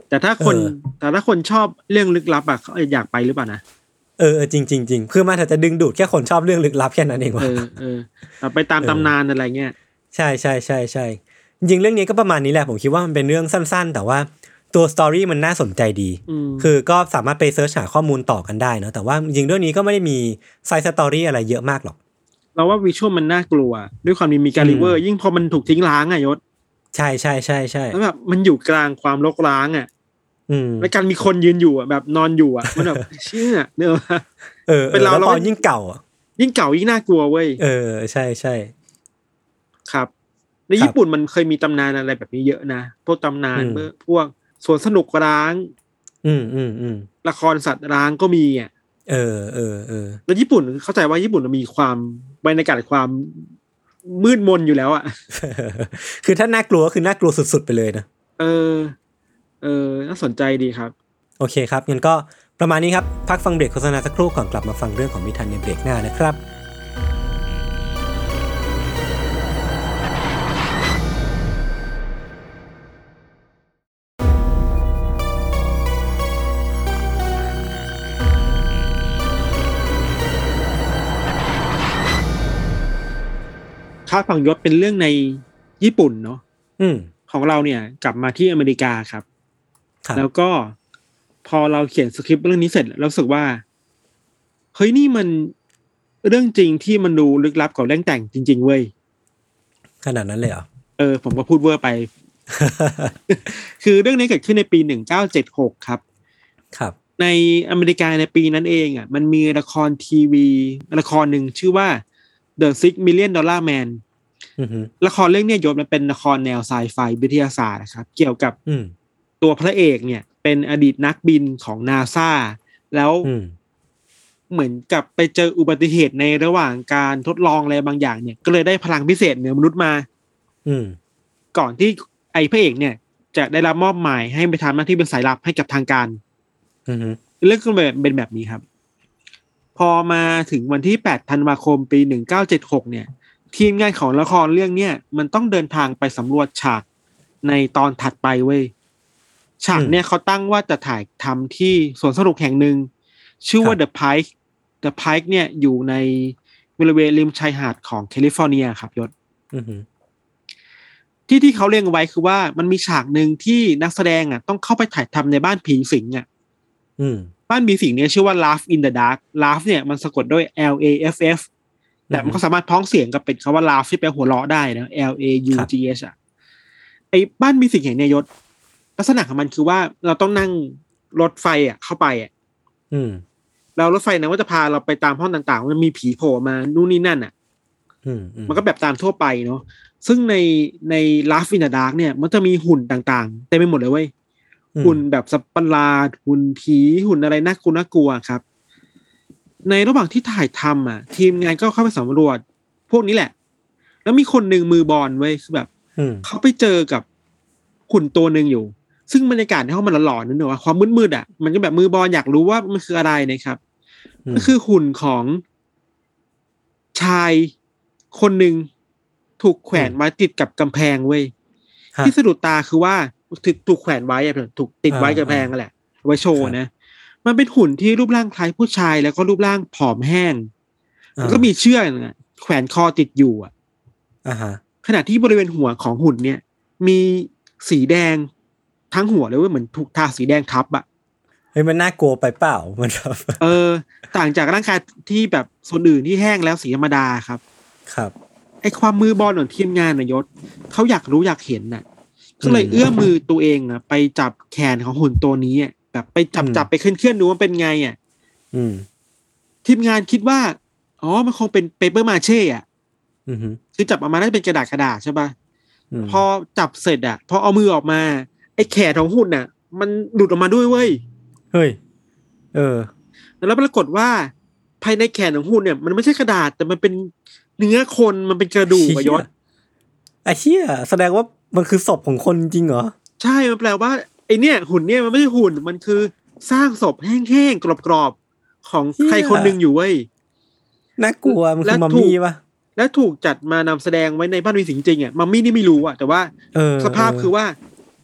แต่ถ้าคนเออแต่ถ้าคนชอบเรื่องลึกลับอะเขาอยากไปหรือเปล่านะเออเออจริงจริงจริงคือมันอาจจะดึงดูดแค่คนชอบเรื่องลึกลับแค่นั้นเองว่ะเออเออแบบไปตามตำนานอะไรเงี้ยใช่ใช่ใช่ใช่จริงๆเรื่องนี้ก็ประมาณนี้แหละผมคิดว่ามันเป็นเรื่องสั้น ๆ แต่ว่าตัว story มันน่าสนใจดีอืมคือก็สามารถไป search หาข้อมูลต่อกันได้เนอะแต่ว่าจริงๆเรื่องนี้ก็ไม่ได้มี side story อะไรเยอะมากหรอก เราว่า visual มันน่ากลัว ด้วยความมีมีกัลลิเวอร์ ยิ่งพอมันถูกทิ้งร้างอะยศ ใช่ใช่ใช่ใช่แล้วแบบมันอยู่กลางความรกร้างอะอืมแล้วการมีคนยืนอยู่อะแบบนอนอยู่อะมันแบบเชื่อเนอะเออเป็นเราแล้วเราพอก็ยิ่งเก่าอะยิ่งเก่ายิ่งน่ากลัวเว้ยเออใช่ใช่ครับในครับญี่ปุ่นมันเคยมีตำนานอะไรแบบนี้เยอะนะพวกตำนานอืมเมื่อพวกสวนสนุกร้าง อืมอืมอืมละครสัตว์ร้างก็มีอะเออเออเออแล้วญี่ปุ่นเข้าใจว่าญี่ปุ่นมันมีความบรรยากาศความ มืดมนอยู่แล้วอะ คือถ้าน่ากลัวก็คือน่ากลัวสุด ๆ ไปเลยนะ เออ เออ น่าสนใจดีครับ โอเคครับงั้นก็ประมาณนี้ครับ พักฟังเบรกโฆษณาสักครู่ก่อนกลับมาฟังเรื่องของมิทันในเบรกหน้านะครับ ค่าฝั่งยศเป็นเรื่องในญี่ปุ่นเนาะอืมของเราเนี่ย กลับมาที่อเมริกาครับครับ แล้วก็พอเราเขียนสคริปต์เรื่องนี้เสร็จเรารู้สึกว่าเฮ้ยนี่มันเรื่องจริงที่มันดูลึกลับกว่าเรื่องแต่งจริง ๆ เว้ยขนาดนั้นเลยเหรอเออ ผมก็พูดเวอร์ไป คือเรื่องนี้เกิดขึ้นในปีหนึ่งเก้าเจ็ดหกครับ ครับ ในอเมริกาในปีนั้นเองอะ มันมีละครทีวี ละครหนึ่งชื่อว่า The Six Million Dollar Man อือฮึละครเรื่องเนี้ยยศมันเป็นละครแนวไซไฟวิทยาศาสตร์นะครับ เกี่ยวกับอืมตัวพระเอกเนี่ย เป็นอดีตนักบินของนาซาแล้วอืมเหมือนกับไปเจออุบัติเหตุในระหว่างการทดลองอะไรบางอย่างเนี่ย ก็เลยได้พลังพิเศษเหนือมนุษย์มา อืมก่อนที่ไอ้พระเอกเนี่ย จะได้รับมอบหมายให้ไปทำหน้าที่เป็นสายลับให้กับทางการอือฮึเรื่องก็เป็นเป็นแบบนี้ครับ พอมาถึงวันที่ 8 ธันวาคมปี 1976 เนี่ย ทีมงานของละครเรื่องเนี้ยมันต้องเดินทางไปสำรวจฉากในตอนถัดไปเว้ยฉากเนี่ยเขาตั้งว่าจะถ่ายทำที่สวนสนุกแห่งหนึ่ง ชื่อว่า The Pike The Pike เนี่ยอยู่ในบริเวณริมชายหาดของแคลิฟอร์เนียครับยศอือฮึที่ที่เขาเรียงเอาไว้คือว่ามันมีฉากหนึ่งที่นักแสดงอะ ต้องเข้าไปถ่ายทำในบ้านผีสิงอะ อืม บ้านผีสิงเนี่ยชื่อว่า Laugh in the Dark Laugh เนี่ยมันสะกดด้วย L A F F แต่มันก็สามารถพ้องเสียงกับเป็นคำว่า Laugh ที่แปลหัวเราะได้นะ L A U G H อะไอ้บ้านผีสิงแห่งเนี้ยยศลักษณะของมันคือว่าเราต้องนั่งรถไฟอะเข้าไปอะอืมแล้วรถไฟนั้นก็จะพาเราไปตามห้องต่างๆ มันมีผีโผล่มานู่นนี่นั่นอะอืมอืมมันก็แบบตามทั่วไปเนาะซึ่งในใน Laugh in the Dark เนี่ย มันจะมีหุ่นต่างๆเต็มไปหมดเลยเว้ย หุ่นแบบสัตว์ประหลาดหุ่นผีหุ่นอะไรน่ากลัวน่ากลัวครับ ในระหว่างที่ถ่ายทำอะ ทีมงานก็เข้าไปสำรวจ พวกนี้แหละ แล้วมีคนหนึ่งมือบอลเว้ยคือแบบอืมเขาไปเจอกับหุ่นตัวหนึ่งอยู่ ซึ่งบรรยากาศในห้องมันหลอนๆนั่นเนอะความมืดๆอะมันก็แบบมือบอลอยากรู้ว่ามันคืออะไรนะครับมก็คือหุ่นของชายคนหนึ่งถูกแขวนไว้ติดกับกำแพงเว้ยฮะที่สะดุดตาคือว่า ถูกถูกแขวนไว้อะถูกติดไว้อ่ากับแพงนั่นแหละไว้โชว์ครับนะมันเป็นหุ่นที่รูปร่างคล้ายผู้ชายแล้วก็รูปร่างผอมแห้งอ่าแล้วก็มีเชือกน่ะแขวนคอติดอยู่อะอ่าฮะขณะที่บริเวณหัวของหุ่นเนี่ย มีสีแดงทั้งหัวเลยเว่าเหมือนถูกทาสีแดงทับอะเฮ้ยมันน่ากลัวไปเปล่ามันแบบเออ ต่างจากร่างกายที่แบบส่วนอื่นที่แห้งแล้วสีธรรมดาครับ ครับไอ้ความมือบอลของทีมงานนายศเขาอยากรู้อยากเห็นน่ะ ก็เลยอืมเอื้อมมือตัวเองอะไปจับแขนของหุ่นตัวนี้อะแบบไปจับอืมจับไปเคลื่อนเคลื่อนๆดูว่าเป็นไงอะอืมทีมงานคิดว่าอ๋อมันคงเป็นเปเปอร์มาเช่อะอืมฮึคือจับออกมาได้เป็นกระดาษกระดาษใช่ปะมพอจับเสร็จอะ พอเอามือออกมา ไอ้แขนของหุ่นน่ะ มันหลุดออกมาด้วยเว้ยเฮ้ยเออ แล้วปรากฏว่า ภายในแขนของหุ่นเนี่ย มันไม่ใช่กระดาษแต่มันเป็นเนื้อคนมันเป็นกระดูกอะยศไอ้เชี่ยแสดงว่า มันคือศพของคนจริงเหรอ ใช่มันแปลว่าไอเนี่ย หุ่นเนี่ยมันไม่ใช่หุ่นมันคือสร้างศพแห้งๆกรอบๆของเหี้ยใครคนหนึ่งอยู่เว้ยน่ากลัวมันและคือมัมถูกมี่ปะและถูกจัดมานำแสดงไว้ในบ้านวีสิงจริงๆอะมัมมี่นี่ไม่รู้อะแต่ว่าเออสภาพคือว่า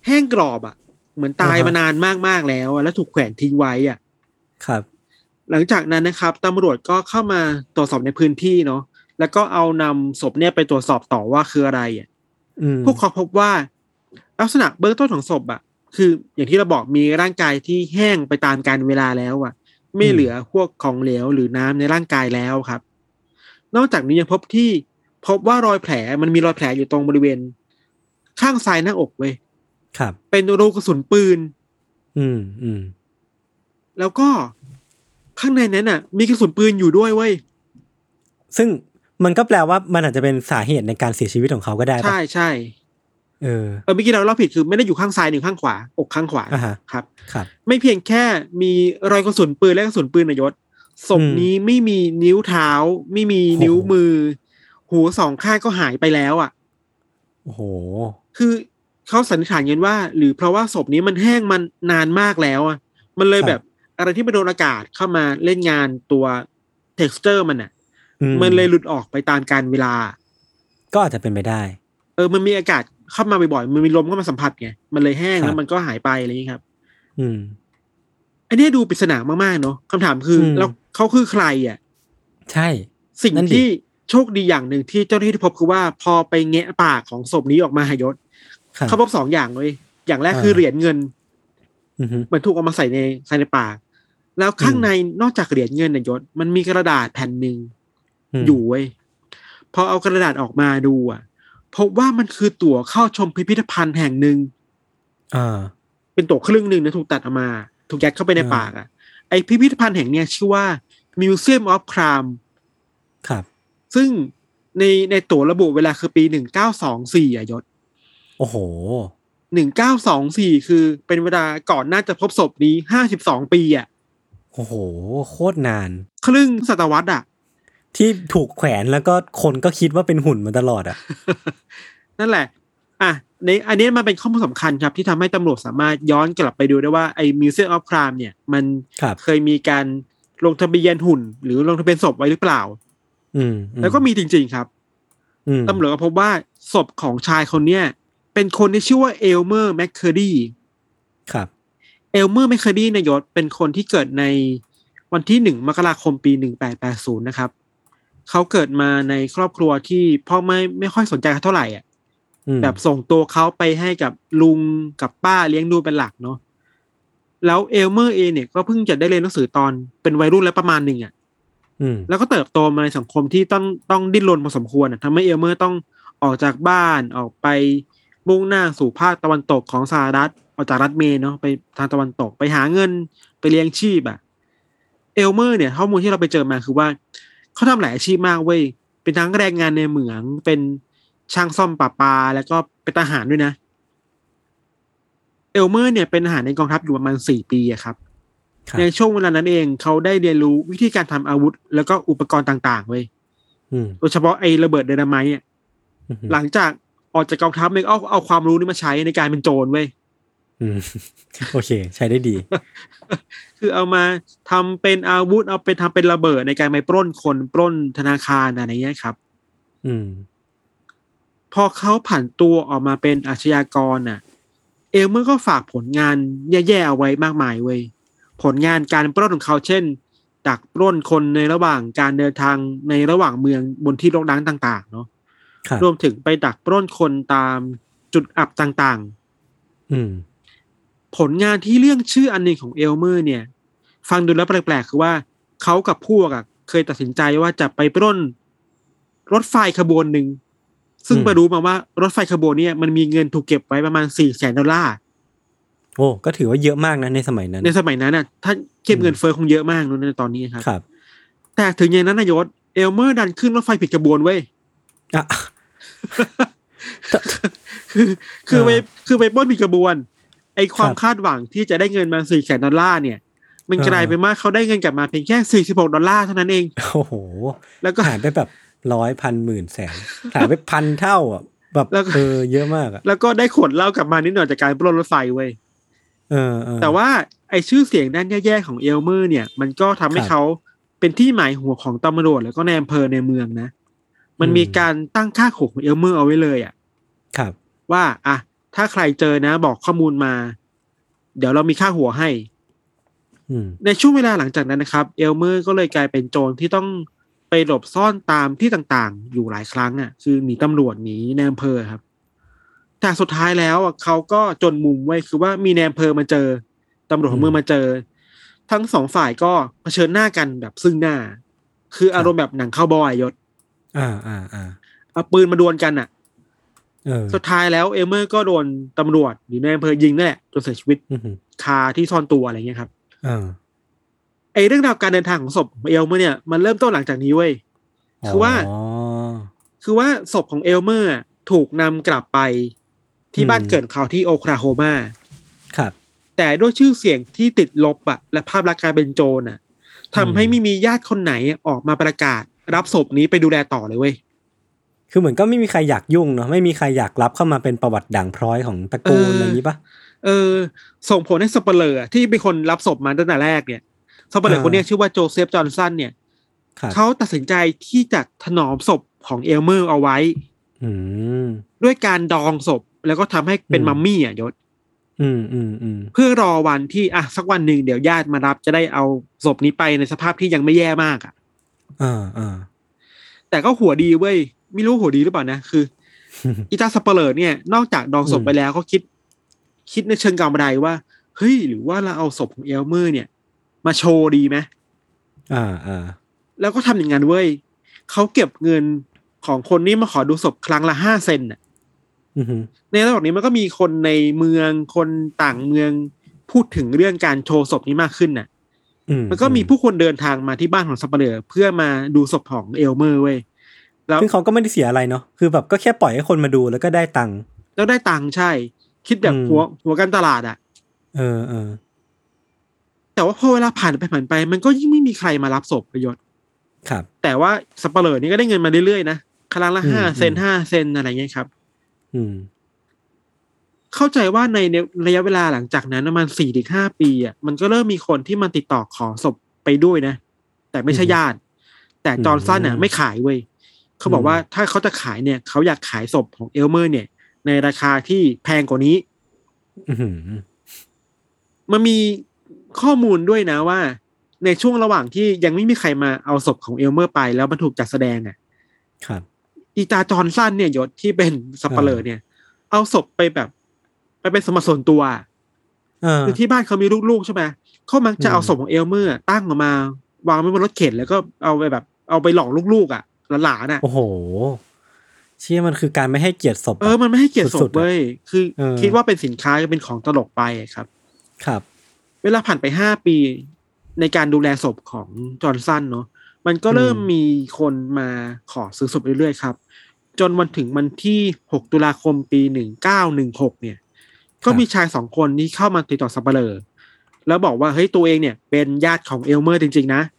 แห้งกรอบอะ เหมือนตายอ่าฮะมานานมากๆแล้วอะแล้วถูกแขวนทิ้งไว้อะ ครับ หลังจากนั้นนะครับตำรวจก็เข้ามาตรวจสอบในพื้นที่เนาะแล้วก็เอานำศพเนี่ยไปตรวจสอบต่อว่าคืออะไรอะอืม พวกเขาพบว่า ลักษณะเบื้องต้นของศพอะ คืออย่างที่เราบอกมีร่างกายที่แห้งไปตามการเวลาแล้วอะ ไม่เหลือพวกของเหลวหรือน้ำในร่างกายแล้วครับ นอกจากนี้ยังพบที่พบว่ารอยแผลมันมีรอยแผลอยู่ตรงบริเวณ ข้างซ้ายหน้าอกเว้ยครับ เป็นรูกระสุนปืน อืมอืมแล้วก็ข้างในนั้นน่ะ มีกระสุนปืนอยู่ด้วยเว้ยซึ่ง มันก็แปลว่ามันอาจจะเป็นสาเหตุในการเสียชีวิตของเขาก็ได้ปะใช่ใช่เออเออเมื่อกี้เราเล่าผิดคือไม่ได้อยู่ข้างซ้ายหรือข้างขวา อกข้างขวาอ่าฮะครับ ครับ ไม่เพียงแค่มีรอยกระสุนปืนและกระสุนปืนนายศศพอืมนี้ไม่มีนิ้วเท้า ไม่มีนิ้วโอ้โหมือ หูสองข้างก็หายไปแล้วอะโอ้โหคือเขาสันนิษฐานกันว่า หรือเพราะว่าศพนี้มันแห้งมันนานมากแล้วอะมันเลยครับแบบอะไรที่มันโดนอากาศเข้ามาเล่นงานตัว texture มันอะอื มันเลยหลุดออกไปตามการเวลา ก็อาจจะเป็นไปได้ เออ มันมีอากาศเข้ามาบ่อยๆมันมีลมเข้ามาสัมผัสไงมันเลยแห้งครับแล้วมันก็หายไปอะไรอย่างนี้ครับ อืม อันนี้ดูปริศนามากๆเนาะคำถามคืออมแล้วเขาคือใครอะ ใช่ สิ่งนั่นดิที่โชคดีอย่างหนึ่งที่เจ้าหน้าที่พบคือว่าพอไปแงะปากของศพนี้ออกมาหายศครับเขาพบสองอย่างเลย อย่างแรกอ่าคือเหรียญเงินอือฮึเหมือนถูกเอามาใส่ในใส่ในปาก แล้วข้างอืมในนอกจากเหรียญเงินนายศมันมีกระดาษแผ่นหนึ่งม อยู่เว้ยพอเอากระดาษออกมาดูอะพบว่ามันคือตั๋วเข้าชมพิพิธภัณฑ์แห่งหนึ่งอ่า เป็นตั๋วครึ่งหนึ่งนะถูกตัดออกมา ถูกยัดเข้าไปในอ่าปากอะ ไอพิพิธภัณฑ์แห่งเนี้ยชื่อว่า Museum of Crime ครับ ซึ่งในในตั๋วระบุเวลาคือปีหนึ่งเก้าสองสี่อะยศ โอ้โหหนึ่งเก้าสองสี่คือเป็นเวลาก่อนน่าจะพบศพนี้ห้าสิบสองปีอะ โอ้โห โคตรนาน ครึ่งศตวรรษอะ ที่ถูกแขวนแล้วก็คนก็คิดว่าเป็นหุ่นมาตลอดอะ นั่นแหละ อะในอันนี้มันเป็นข้อมูลสำคัญครับ ที่ทำให้ตำรวจสามารถย้อนกลับไปดูได้ว่าไอ้ Museum of Crime เนี่ย มันครับเคยมีการลงทะเบียนหุ่น หรือลงทะเบียนศพไว้หรือเปล่า อืม แล้วก็มีจริง ๆครับอืมตำรวจก็พบว่าศพของชายคนเนี้ยเป็นคนที่ชื่อว่าเอลเมอร์แมคเคอร์ดีครับเอลเมอร์แมคเคอร์ดีนายศเป็นคนที่เกิดในวันที่หนึ่งมกราคมปีหนึ่งแปดแปดศูนย์นะครับ เขาเกิดมาในครอบครัวที่พ่อไม่ไม่ค่อยสนใจเขาเท่าไหร่อะอืมแบบส่งตัวเขาไปให้กับลุงกับป้าเลี้ยงดูเป็นหลักเนาะแล้วเอลเมอร์เองเนี่ยก็เพิ่งจะได้เรียนหนังสือตอนเป็นวัยรุ่นแล้วประมาณหนึ่งอะอืมแล้วก็เติบโตมาในสังคมที่ต้องต้องดิ้นรนพอสมควรอะทำให้เอลเมอร์ต้องออกจากบ้านออกไปมุ่งหน้าสู่ภาคตะวันตกของสหรัฐออกจากรัฐเมนเนาะไปทางตะวันตกไปหาเงินไปเลี้ยงชีพอะเอลเมอร์เนี่ยข้อมูลที่เราไปเจอมาคือว่า เขาทำหลายอาชีพมากเว้ย เป็นทั้งแรงงานในเหมือง เป็นช่างซ่อมประปา แล้วก็เป็นทหารด้วยนะ เอลเมอร์เนี่ยเป็นทหารในกองทัพอยู่ประมาณสี่ปีอะครับครับ ในช่วงเวลานั้นเองเขาได้เรียนรู้วิธีการทำอาวุธ แล้วก็อุปกรณ์ต่างๆเว้ยอืมโดยเฉพาะไอ้ระเบิดไดนาไมต์อะอืมหลังจากออกจากกองทัพเนี่ยก็เอาเอาความรู้นี้มาใช้ในการเป็นโจรเว้ย อืมโอเค ใช้ได้ดี คือเอามาทำเป็นอาวุธเอาไปทำเป็นระเบิดในการไปปล้นคนปล้นธนาคารอะไรเงี้ยครับ อืม พอเขาผ่านตัวออกมาเป็นอาชญากรน่ะ เอลเมอร์ก็ฝากผลงานแย่ๆเอาไว้มากมายเว้ยผลงานการปล้นของเขาเช่นดักปล้นคนในระหว่างการเดินทางในระหว่างเมืองบนที่รกร้างต่าง ๆ เนาะครับรวมถึงไปดักปล้นคนตามจุดอับต่างอืมๆ ผลงานที่เรื่องชื่ออันหนึ่งของเอลเมอร์เนี่ย ฟังดูแล้วแปลกๆ คือว่าเขากับพวกอะเคยตัดสินใจว่าจะไปปล้นรถไฟขบวนหนึ่ง ซึ่งอืมไปรู้มาว่ารถไฟขบวนเนี่ยมันมีเงินถูกเก็บไว้ประมาณสี่แสนดอลลาร์โอ้ก็ถือว่าเยอะมากนะในสมัยนั้น ในสมัยนั้นน่ะถ้าเทียบเงินเฟ้อคงเยอะมากนะในตอนนี้ครับครับ แต่ถึงอย่างนั้นนายศเอลเมอร์ดันขึ้นรถไฟผิดขบวนเว้ยอะคือคือไปเออคือไปปล้นผิดขบวน ไอความครับคาดหวังที่จะได้เงินมาสี่แสนดอลลาร์เนี่ย มันเออกลายเป็นว่าเขาได้เงินกลับมาเพียงแค่สี่สิบหกดอลลาร์เท่านั้นเอง โอ้โห แล้วก็หายไปแบบร้อยพันหมื่นแสนหายไปพันเท่าอะแบบแล้วก็เออเยอะมากอะแล้วก็ได้ขวดเหล้ากลับมานิดหน่อยจากการปล้นรถไฟเว้ยเออเออแต่ว่าไอชื่อเสียงด้านแย่ๆของเอลเมอร์เนี่ย มันก็ทำให้ครับเขาเป็นที่หมายหัวของตำรวจแล้วก็นายอำเภอในเมืองนะ มันอืมมีการตั้งค่าหัวของเอลเมอร์เอาไว้เลยอะครับ ว่าอะ ถ้าใครเจอนะ บอกข้อมูลมา เดี๋ยวเรามีค่าหัวให้อืมในช่วงเวลาหลังจากนั้นนะครับ เอลเมอร์ก็เลยกลายเป็นโจรที่ต้องไปหลบซ่อนตามที่ต่างๆ อยู่หลายครั้งอะ คือหนีตำรวจหนีนายอำเภอครับ แต่สุดท้ายแล้วอะเขาก็จนมุมไว้ยคือว่ามีแนมเพอมาเจอตำรวจของเมืองมาเจอ ทั้งสองฝ่ายก็เผชิญหน้ากันแบบซึ่งหน้า คืออารมณ์แบบหนังเข้าวบอยยศ อ่าอ่าอ่าเอาปืนมาดวลกันอะเออ สุดท้ายแล้วเอลเมอร์ก็โดนตำรวจหรือในอำเภอยิงนั่นแหละจนเสียชีวิตอือหือคาที่ซ่อนตัวอะไรเงี้ยครับเออไอเรื่องราวการเดินทางของศพของเอลเมอร์เนี่ยมันเริ่มต้นหลังจากนี้เว้ยคือว่าอ๋อคือว่าศพของเอลเมอร์อะถูกนำกลับไปที่อืมบ้านเกิดเขาที่โอคลาโฮมาครับ แต่ด้วยชื่อเสียงที่ติดลบอะและภาพลักษณ์การเป็นโจรอะทำให้อืมไม่มีญาติคนไหนออกมาประกาศ รับศพนี้ไปดูแลต่อเลยเว้ย คือเหมือนก็ไม่มีใครอยากยุ่งเนาะไม่มีใครอยากรับเข้ามาเป็นประวัติด่างพร้อยของตระกูลเออออะไรอย่างนี้ปะเออ ส่งผลให้สัปเหร่อที่เป็นคนรับศพมาตั้งแต่แรกเนี่ยสัปเหร่ออ่าคนเนี้ยชื่อว่าโจเซฟจอห์นสันเนี่ยครับเขาตัดสินใจที่จะถนอมศพของเอลเมอร์เอาไว้อืมด้วยการดองศพแล้วก็ทำให้เป็นอืมมัมมี่อะยศอืมอืมอืมเพื่อรอวันที่อะสักวันหนึ่งเดี๋ยวญาติมารับจะได้เอาศพนี้ไปในสภาพที่ยังไม่แย่มากอะอ่าอ่าแต่ก็หัวดีเว้ย ไม่รู้หัวดีหรือเปล่านะ คืออีตาสัปเหร่อเนี่ย นอกจากดองศพอืมไปแล้วก็คิด คิดในเชิงการบันไดว่า เฮ้ย หรือว่าเราเอาศพของเอลเมอร์เนี่ย มาโชว์ดีไหมอ่าอ่าแล้วก็ทำอย่างนั้นเว้ยเขาเก็บเงินของคนนี้มาขอดูศพครั้งละห้าเซ็นต์น่ะอือหือในระหว่างนี้มันก็มีคนในเมืองคนต่างเมืองพูดถึงเรื่องการโชว์ศพนี้มากขึ้นน่ะอืมันก็มีผู้คนเดินทางมาที่บ้านของสัปเหร่อเพื่อมาดูศพของเอลเมอร์เว้ย แล้วซึ่งเขาก็ไม่ได้เสียอะไรเนาะคือแบบก็แค่ปล่อยให้คนมาดูแล้วก็ได้ตังค์แล้วได้ตังค์ใช่ คิดแบบอืมหัวหัวการตลาดอะ เออเออแต่ว่าพอเวลาผ่านไปผ่านไป มันก็ยิ่งไม่มีใครมารับศพประโยชน์ครับ แต่ว่าสเปเหรอร์นี่ก็ได้เงินมาเรื่อยๆนะครั้งละอืมห้าเซนอืมห้าเซนอะไรเงี้ยครับ อืม เข้าใจว่าในระยะเวลาหลังจากนั้นประมาณสี่ถึงห้าปีอะมันก็เริ่มมีคนที่มาติดต่อขอศพไปด้วยนะ แต่ไม่ใช่อืมญาติ แต่จอร์นสันอะอืมไม่ขายเว้ย เขาบอกอืมว่าถ้าเขาจะขายเนี่ยเขาอยากขายศพของเอลเมอร์ เนี่ย ในราคาที่แพงกว่านี้อือหือมันมีข้อมูลด้วยนะว่า ในช่วงระหว่างที่ยังไม่มีใครมาเอาศพของเอลเมอร์ไปแล้วมันถูกจัดแสดงอะ ครับ อีตาจอร์นสันเนี่ยยศที่เป็นสัปเหร่อเนี่ย เอาศพไปแบบ ไปเป็นสมบัติส่วนตัวเออคือที่บ้านเขามีลูกๆใช่ไหมเขามักจะอืมเอาศพของเอลเมอร์ตั้งออกมา วางไว้บนรถเข็นแล้วก็เอาไปแบบ เอาไปหลอกลูกๆอะ หลานๆอะโอ้โหเชี่ยมันคือการไม่ให้เกียรติศพะเออมันไม่ให้เกียรติศสุพดๆอะเว้ยคือเออคิดว่าเป็นสินค้าเป็นของตลกไปอะครับ ครับ เวลาผ่านไปห้าปีในการดูแลศพของจอร์นสันเนาะมันก็เริ่มอืมมีคนมาขอซื้อศพเรื่อยๆครับ จนวันถึงวันที่หกตุลาคมปีหนึ่งเก้าหนึ่งหกเนี่ย ก็มีชายสองคนที่เข้ามาติดต่อสับเปลอแล้วบอกว่าเฮ้ยตัวเองเนี่ยเป็นญาติของเอลเมอร์จริง ๆ นะ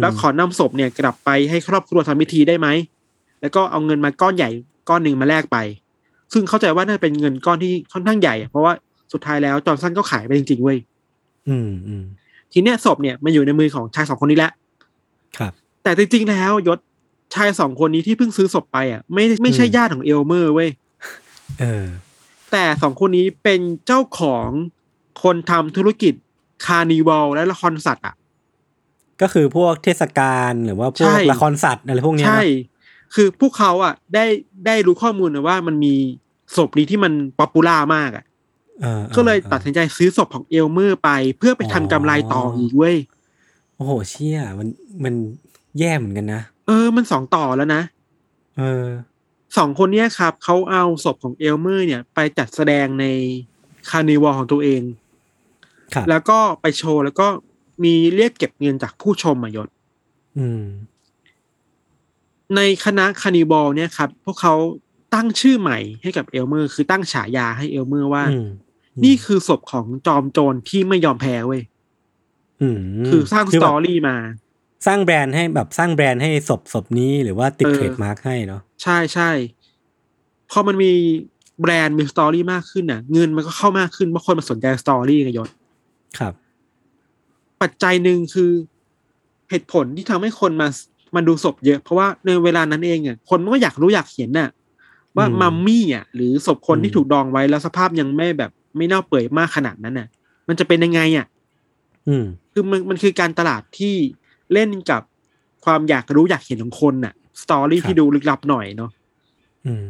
แล้วขอนำศพเนี่ยกลับไปให้ครอบครัวทำพิธีได้ไหมแล้วก็เอาเงินมาก้อนใหญ่ก้อนหนึ่งมาแลกไป ซึ่งเข้าใจว่าน่าจะเป็นเงินก้อนที่ค่อนข้างใหญ่อะเพราะว่าสุดท้ายแล้วจอร์นสันก็ขายไปจริงๆเว้ยอืมอืมทีเนี้ยศพเนี่ยมาอยู่ในมือของชายสองคนนี้แหละครับ แต่จริงๆแล้วยศชายสองคนนี้ที่เพิ่งซื้อศพไปอะ ไม่ไม่ใช่อืมญาติของเอลเมอร์เว้ยเออ แต่สองคนนี้เป็นเจ้าของคนทำธุรกิจ carnival และละครสัตว์อะ ก็คือพวกเทศกาลหรือว่าพวใช่กละครสัตว์อะไรพวกเนี้ยใช่เนอะคือพวกเขาอะได้ได้รู้ข้อมูลนะว่ามันมีศพนี้ที่มัน popular มากอะเออก็เลยเออตัดสินใจซื้อศพของเอลเมอร์ไปเพื่อไปทำกำไรต่ออีกเว้ย โอ้โหเชี่ยมันมันแย่เหมือนกันนะ เออ มันสองต่อแล้วนะ เออสองคนเนี้ยครับ เขาเอาศพของเอลเมอร์ เนี่ย ไปจัดแสดงใน carnival ของตัวเองครับแล้วก็ไปโชว์แล้วก็ มีเรียกเก็บเงินจากผู้ชมอะยศอืมในคณะ carnival เนี่ยครับ พวกเขาตั้งชื่อใหม่ให้กับเอลเมอร์ คือตั้งฉายาให้เอลเมอร์ว่าอืมนี่คือศพของจอมโจรที่ไม่ยอมแพ้เว้ยอืมคือสร้างสแบบ story มา สร้างแบรนด์ให้แบบสร้างแบรนด์ให้ศพศพนี้หรือว่าติดเออ trademark ให้เนาะใช่ใช่พอมันมีแบรนด์มี story มากขึ้นน่ะ เงินมันก็เข้ามากขึ้นเพราะคนมาสนใจ story ไงยศครับ ปัจจัยหนึ่งคือเหตุผลที่ทำให้คนมามาดูศพเยอะ เพราะว่าในเวลานั้นเองอะคนมันก็อยากรู้อยากเห็นน่ะ ว่าอืมมัมมี่อะหรือศพคนอืมที่ถูกดองไว้แล้วสภาพยังไม่แบบไม่เน่าเปื่อยมากขนาดนั้นน่ะ มันจะเป็นยังไงอะอืมคือมันมันคือการตลาดที่เล่นกับความอยากรู้อยากเห็นของคนน่ะ story ครับที่ดูลึกลับหน่อยเนาะอืม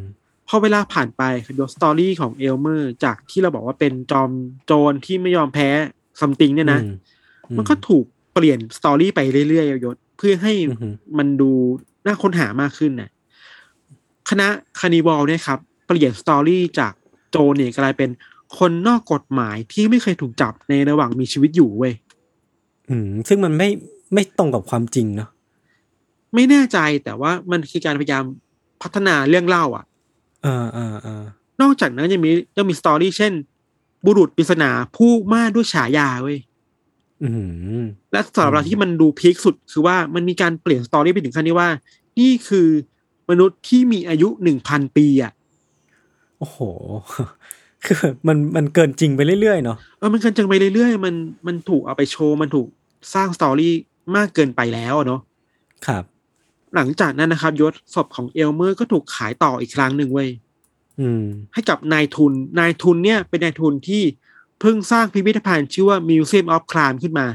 พพอเวลาผ่านไปครับยศ story ของเอลเมอร์ จากที่เราบอกว่าเป็นจอมโจรที่ไม่ยอมแพ้ something เนี่ยนะอื มอืมมันก็ถูกเปลี่ยน story ไปเรื่อยๆยศเพื่อให้อือฮึมันดูน่าค้นหามากขึ้นนะคณะ carnival เนี่ยครับ เปลี่ยน story จากโจรเนี่ยกลายเป็นคนนอกกฎหมายที่ไม่เคยถูกจับในระหว่างมีชีวิตอยู่เว้ยอืม ซึ่งมันไม่ไม่ตรงกับความจริงเนาะไม่แน่ใจแต่ว่ามันคือการพยายามพัฒนาเรื่องเล่า อะเออเออเออนอกจากนั้นยังมียังมี story เช่น บุรุษปริศนาผู้มาด้วยฉายาเว้ยอืม และสำหรับเราที่มันดู peak สุดคือว่ามันมีการเปลี่ยน story ไปถึงขั้นที่ว่า นี่คือมนุษย์ที่มีอายุหนึ่งพันปีอะโอ้โห คือมันมันเกินจริงไปเรื่อยๆเนาะเออมันเกินจริงไปเรื่อยๆ มันมันถูกเอาไปโชว์ มันถูกสร้าง story มากเกินไปแล้วอะเนาะครับ หลังจากนั้นนะครับยศศพของเอลเมอร์ก็ถูกขายต่ออีกครั้งหนึ่งเว้ยอืมให้กับนายทุนนายทุนเนี่ยเป็นนายทุนที่ เพิ่งสร้างพิพิธภัณฑ์ชื่อว่า Museum of Crime ขึ้นมา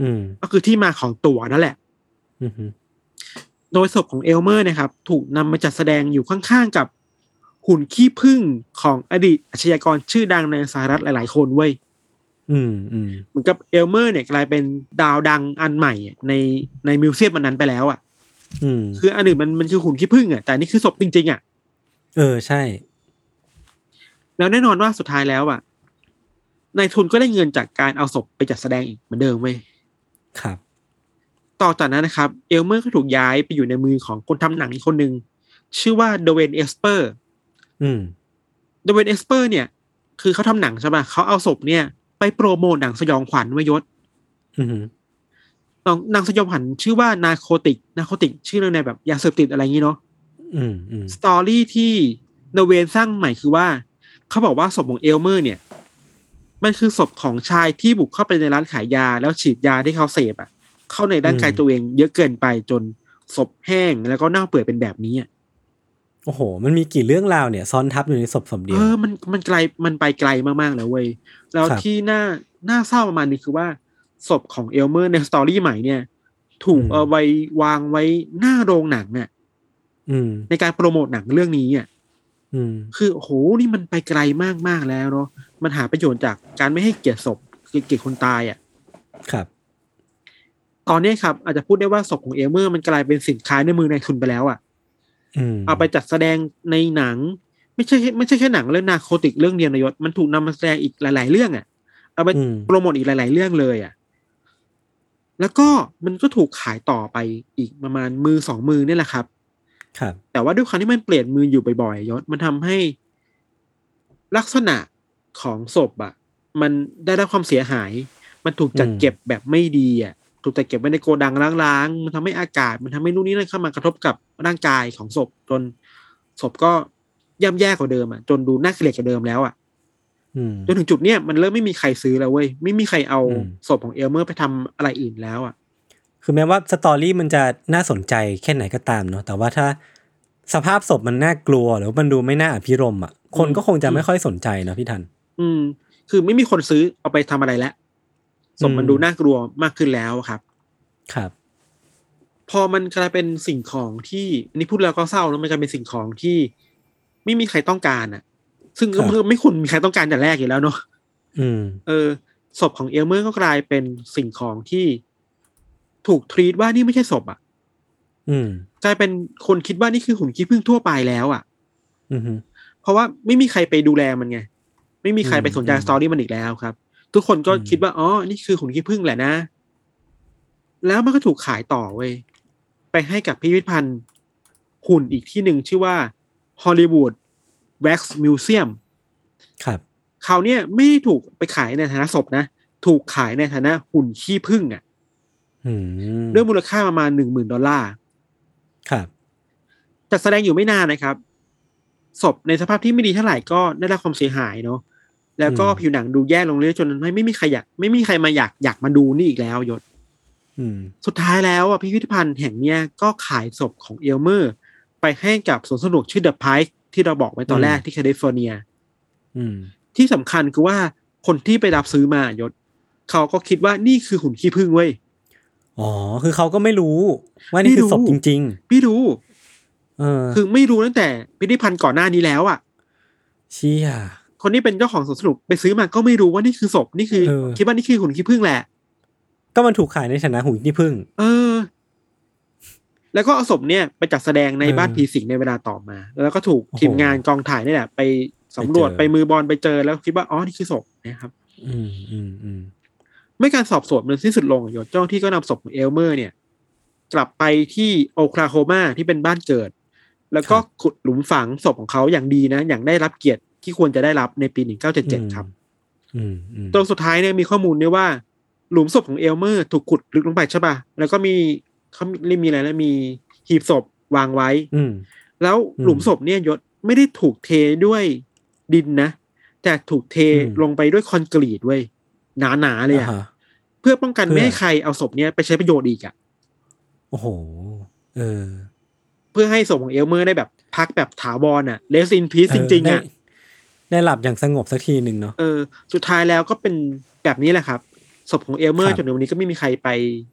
อืม ก็คือที่มาของตั๋วนั่นแหละอืมโดยศพของเอลเมอร์นะครับ ถูกนำมาจัดแสดงอยู่ข้างๆกับหุ่นขี้ผึ้งของอดีตอาชญากรชื่อดังในสหรัฐหลายๆ คนเว้ยอืมอืมเหมือนกับเอลเมอร์เนี่ยกลายเป็นดาวดังอันใหม่อะในใน museum อันนั้นไปแล้วอะ อืม คืออันอื่นมันมันคือหุ่นขี้ผึ้งอะแต่อันนี้คือศพจริงๆอะ เออใช่ แล้วแน่นอนว่าสุดท้ายแล้วอะ นายทุนก็ได้เงินจากการเอาศพไปจัดแสดงอีกเหมือนเดิมเว้ยครับ ต่อจากนั้นนะครับ เอลเมอร์ก็ถูกย้ายไปอยู่ในมือของคนทำหนังอีกคนหนึ่งชื่อว่าเดเวนเอสเปอร์อืมเดเวนเอสเปอร์เนี่ย คือเขาทำหนังใช่ป่ะเขาเอาศพเนี่ย ไปโปรโมทหนังสยองขวัญเว้ยยศอืมหนังหนังสยองขวัญชื่อว่า Narcotic Narcotic ชื่อเรื่องในแบบยาเสพติดอะไรอย่างงี้เนาะอืมอืม story ที่เดเวนสร้างใหม่คือว่า เขาบอกว่าศพของเอลเมอร์เนี่ย มันคือศพของชายที่บุกเข้าไปในร้านขายยา แล้วฉีดยาที่เขาเสพอะ เข้าในร่างกายตัวเองเยอะเกินไปจนศพแห้งแล้วก็เน่าเปื่อยเป็นแบบนี้อะโอ้โห มันมีกี่เรื่องราวเนี่ยซ้อนทับอยู่ในศพศพเดียวเออมันมันไกลมันไปไกลมากๆแล้วเว้ยแล้วครับที่น่าน่าเศร้าประมาณนี้คือว่าศพของเอลเมอร์ใน story ใหม่เนี่ย ถูกอืมเอาไว้วางไว้หน้าโรงหนังเนี่ยอืมในการโปรโมทหนังเรื่องนี้อะอืมคือโอ้โหนี่มันไปไกลมากๆแล้วเนาะ มันหาประโยชน์จากการไม่ให้เกียรติศพเกียรติคนตายอะ ครับ ตอนนี้ครับ อาจจะพูดได้ว่าศพของเอลเมอร์มันกลายเป็นสินค้าในมือนายทุนไปแล้วอะอืมเอาไปจัดแสดงในหนัง ไม่ใช่แค่ไม่ใช่แค่หนังเรื่องนาโคติกเรื่องเดียวนายศมันถูกนำมาแสดงอีกหลาย ๆ เรื่องอะ เอาไปอืมโปรโมทอีกหลาย ๆ เรื่องเลยอะ แล้วก็มันก็ถูกขายต่อไปอีกประมาณมือสองมือนี่แหละครับ ครับ แต่ว่าด้วยความที่มันเปลี่ยนมืออยู่บ่อยๆยศมันทำให้ลักษณะ ของศพอะมันได้รับความเสียหาย มันถูกจัดอืมเก็บแบบไม่ดีอะถูกจัดเก็บไว้ในโกดังล้างๆ มันทำให้อากาศ มันทำให้นู่นนี่นั่นเข้ามากระทบกับร่างกายของศพจนศพก็ย่ำแย่กว่าเดิมอะจนดูน่าเกลียดกว่าเดิมแล้วอะอืมจนถึงจุดเนี้ยมันเริ่มไม่มีใครซื้อแล้วเว้ยไม่มีใครเอาอืมศพของเอลเมอร์ไปทำอะไรอื่นแล้วอะ คือแม้ว่าสตอรี่มันจะน่าสนใจแค่ไหนก็ตามเนาะแต่ว่าถ้าสภาพศพมันน่ากลัวหรือว่ามันดูไม่น่าอภิรมย์อะคนก็คงจะไม่ค่อยสนใจเนาะพี่ทัน อืม คือไม่มีคนซื้อเอาไปทำอะไรแล้วศพมันอืมดูน่ากลัวมากขึ้นแล้วครับ ครับ พอมันกลายเป็นสิ่งของที่อันนี้พูดแล้วก็เศร้าแล้วมันกลายเป็นสิ่งของที่ไม่มีใครต้องการอะ ซึ่งก็ครับไม่ควรมีใครต้องการแต่แรกอยู่แล้วเนาะอืม เออศพของเอลเมอร์ก็กลายเป็นสิ่งของที่ถูก treat ว่านี่ไม่ใช่ศพอะ อืมกลายเป็นคนคิดว่านี่คือหุ่นขี้ผึ้งทั่วไปแล้วอะ อืมเพราะว่าไม่มีใครไปดูแลมันไง ไม่มีใครไปสนใจอืม story มันอีกแล้วครับ ทุกคนก็อืมคิดว่าอ๋อนี่คือหุ่นขี้ผึ้งแหละนะ แล้วมันก็ถูกขายต่อเว้ยไปให้กับพิพิธภัณฑ์หุ่นอีกที่หนึ่งชื่อว่า Hollywood Wax Museum ครับคราวเนี้ยไม่ได้ถูกไปขายในฐานะศพนะ ถูกขายในฐานะหุ่นขี้ผึ้งอะอืมด้วยมูลค่าประมาณหนึ่งหมื่นดอลลาร์ครับจัดแสดงอยู่ไม่นานนะครับศพในสภาพที่ไม่ดีเท่าไหร่ก็ได้รับความเสียหายเนาะ แล้วก็อืมผิวหนังดูแย่ลงเรื่อยๆจนไม่ไม่มีใครอยากไม่มีใครมาอยากอยากมาดูนี่อีกแล้วยศอืมสุดท้ายแล้วอะพิพิธภัณฑ์แห่งเนี้ยก็ขายศพของเอลเมอร์ ไปให้กับสวนสนุกชื่อเดอะไพร์ที่เราบอกไว้ตอนแรกที่แคลิฟอร์เนียอืมที่สำคัญคือว่าคนที่ไปรับซื้อมายศ เขาก็คิดว่านี่คือหุ่นขี้ผึ้งเว้ยอ๋อ คือเขาก็ไม่รู้ ว่านี่คือศพจริงไม่รู้ เออ คือไม่รู้ตั้งแต่พิพิธภัณฑ์ก่อนหน้านี้แล้วอะเชี่ย คนที่เป็นเจ้าของสวนสนุกไปซื้อมาก็ไม่รู้ว่านี่คือศพนี่คือเออคิดว่านี่คือหุ่นขี้ผึ้งแหละ ก็มันถูกขายในฐานะหุ่นที่พึ่งเออ แล้วก็เอาศพเนี่ยไปจัดแสดงในเออบ้านผีสิงในเวลาต่อมา แล้วก็ถูกโอ้โหทีมงานกองถ่ายนี่แหละ ไปสำรวจไปเจอไปมือบอลไปเจอแล้วคิดว่าอ๋อนี่คือศพนะครับ อืมอืมอืมเมื่อการสอบสวนมันสิ้นสุดลงโยเจ้าหน้าที่ก็นำศพของเอลเมอร์เนี่ย กลับไปที่โอคลาโฮมาที่เป็นบ้านเกิด แล้วก็ขุดหลุมฝังศพของเขาอย่างดีนะ อย่างได้รับเกียรติ ที่ควรจะได้รับในปี 1977 ครับอืมอืมตรงสุดท้ายเนี่ยมีข้อมูลด้วยว่า หลุมศพของเอลเมอร์ถูกขุดลึกลงไปใช่ป่ะ แล้วก็มีเขามีมีอะไรนะมีหีบศพวางไว้ อืมแล้วอืมหลุมศพเนี่ยยศไม่ได้ถูกเทด้วยดินนะ แต่ถูกเทอืมลงไปด้วยคอนกรีตเว้ยหนาๆเลยอะอ่าฮะเพื่อป้องกันเพื่อไม่ให้ใครเอาศพเนี้ยไปใช้ประโยชน์อีกอะโอ้โห เออ เพื่อให้ศพของเอลเมอร์ได้แบบพักแบบถาวรอะ rest in peace จริงๆอะ ได้ได้หลับอย่างสงบสักทีหนึ่งเนาะเออ สุดท้ายแล้วก็เป็นแบบนี้แหละครับศพของเอลเมอร์รับจนถึงวันนี้ก็ไม่มีใครไป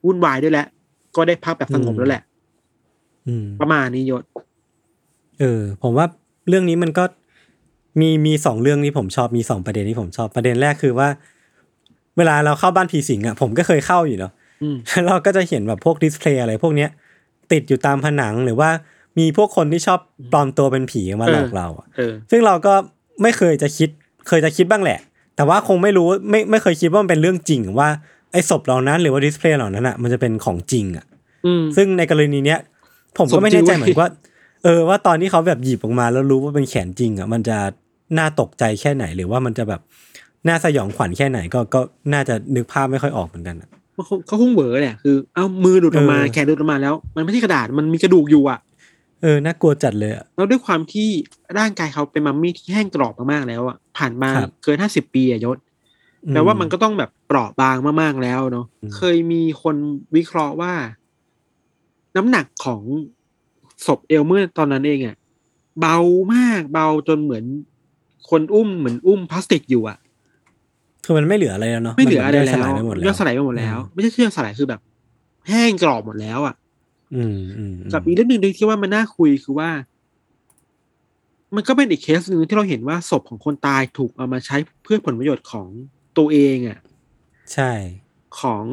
วุ่นวายด้วยแล้วก็ได้พักแบบสงบอืมแล้วแหละอืมประมาณนี้ยศ เออ ผมว่าเรื่องนี้มันก็มีมีสองเรื่องที่ผมชอบมีสองประเด็นที่ผมชอบประเด็นแรกคือว่า เวลาเราเข้าบ้านผีสิงอะ ผมก็เคยเข้าอยู่เนาะอืมแล้วเราก็จะเห็นแบบพวก display อะไรพวกเนี้ย ติดอยู่ตามผนังหรือว่ามีพวกคนที่ชอบปลอมตัวเป็นผีมาหลอกเราอะเออซึ่งเราก็ ไม่เคยจะคิด เคยจะคิดบ้างแหละ แต่ว่าคงไม่รู้ไม่ไม่เคยคิดว่ามันเป็นเรื่องจริงว่าไอ้ศพเหล่านั้นหรือว่าดิสเพลย์เหล่านั้นอะมันจะเป็นของจริงอะอืมซึ่งในกรณีเนี้ย ผมสก็มไม่จริแน่งใจเว้ยเหมือนว่า เออว่าตอนที่เขาแบบหยิบออกมาแล้วรู้ว่าเป็นแขนจริงอะมันจะน่าตกใจแค่ไหนหรือว่ามันจะแบบน่าสยองขวัญแค่ไหนก็ก็น่าจะนึกภาพไม่ค่อยออกเหมือนกันอะเขาคงเขาคงเหวอแหละคือ เอามือหลุดออกมาเออแขนหลุดออกมาแล้ว มันไม่ใช่กระดาษมันมีกระดูกอยู่อะ เออ น่ากลัวจัดเลยอะแล้วด้วยความที่ร่างกายเขาเป็นมัมมี่ที่แห้งกรอบมากๆแล้วอะผ่านมาครับเกินห้าสิบปีอะยศแปลว่ามันก็ต้องแบบเปราะบางมากๆแล้วเนาะอืมเคยมีคนวิเคราะห์ว่า น้ำหนักของศพเอลเมอร์ตอนนั้นเองอะเบามากเบาจนเหมือน คนอุ้มเหมือนอุ้มพลาสติกอยู่อะคือมันไม่เหลืออะไรแล้วเนาะไม่เหลืออะไรมันแล้ย่วสลายไปหมดแล้วย่อยสลายไปหมดแล้วไม่ใช่ที่ย่อยสลายคือแบบ แห้งกรอบหมดแล้วอะอืมอืมม กับอีกเรื่องหนึ่งที่ว่ามันน่าคุยคือว่า มันก็เป็นอีกเคสหนึ่งที่เราเห็นว่าศพของคนตายถูกเอามาใช้เพื่อผลประโยชน์ของตัวเองอะ ใช่ ของ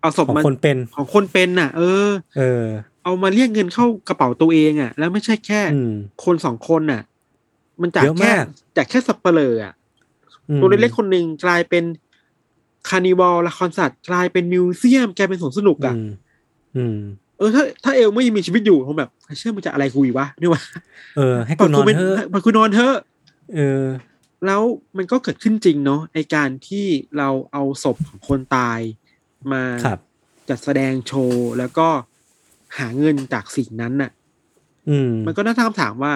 เอาศพของมาคนเป็นของคนเป็นน่ะ เออ เออ เอามาเรียกเงินเข้ากระเป๋าตัวเองอะ แล้วไม่ใช่แค่อืมคนสองคนน่ะ มันจากเยอะแค่มากจากแค่สับเปลออะอืมตัวเล็กๆคนหนึ่งกลายเป็นcarnival ละครสัตว์กลายเป็น museum กลายเป็นสวนสนุกอะอืมอืม เออถ้าถ้าเอลเมอร์ยังมีชีวิตอยู่ผมแบบเชื่อมันจะอะไรกูอีกวะนี่วะเออ ให้กูนอนปล่ยเถอะปล่อยกูนอนเถอะเออ แล้วมันก็เกิดขึ้นจริงเนาะไอการที่เราเอาศพของคนตายมาครับจัดแสดงโชว์แล้วก็หาเงินจากสิ่งนั้นน่ะ อืม มันก็น่าตั้งคำถามว่า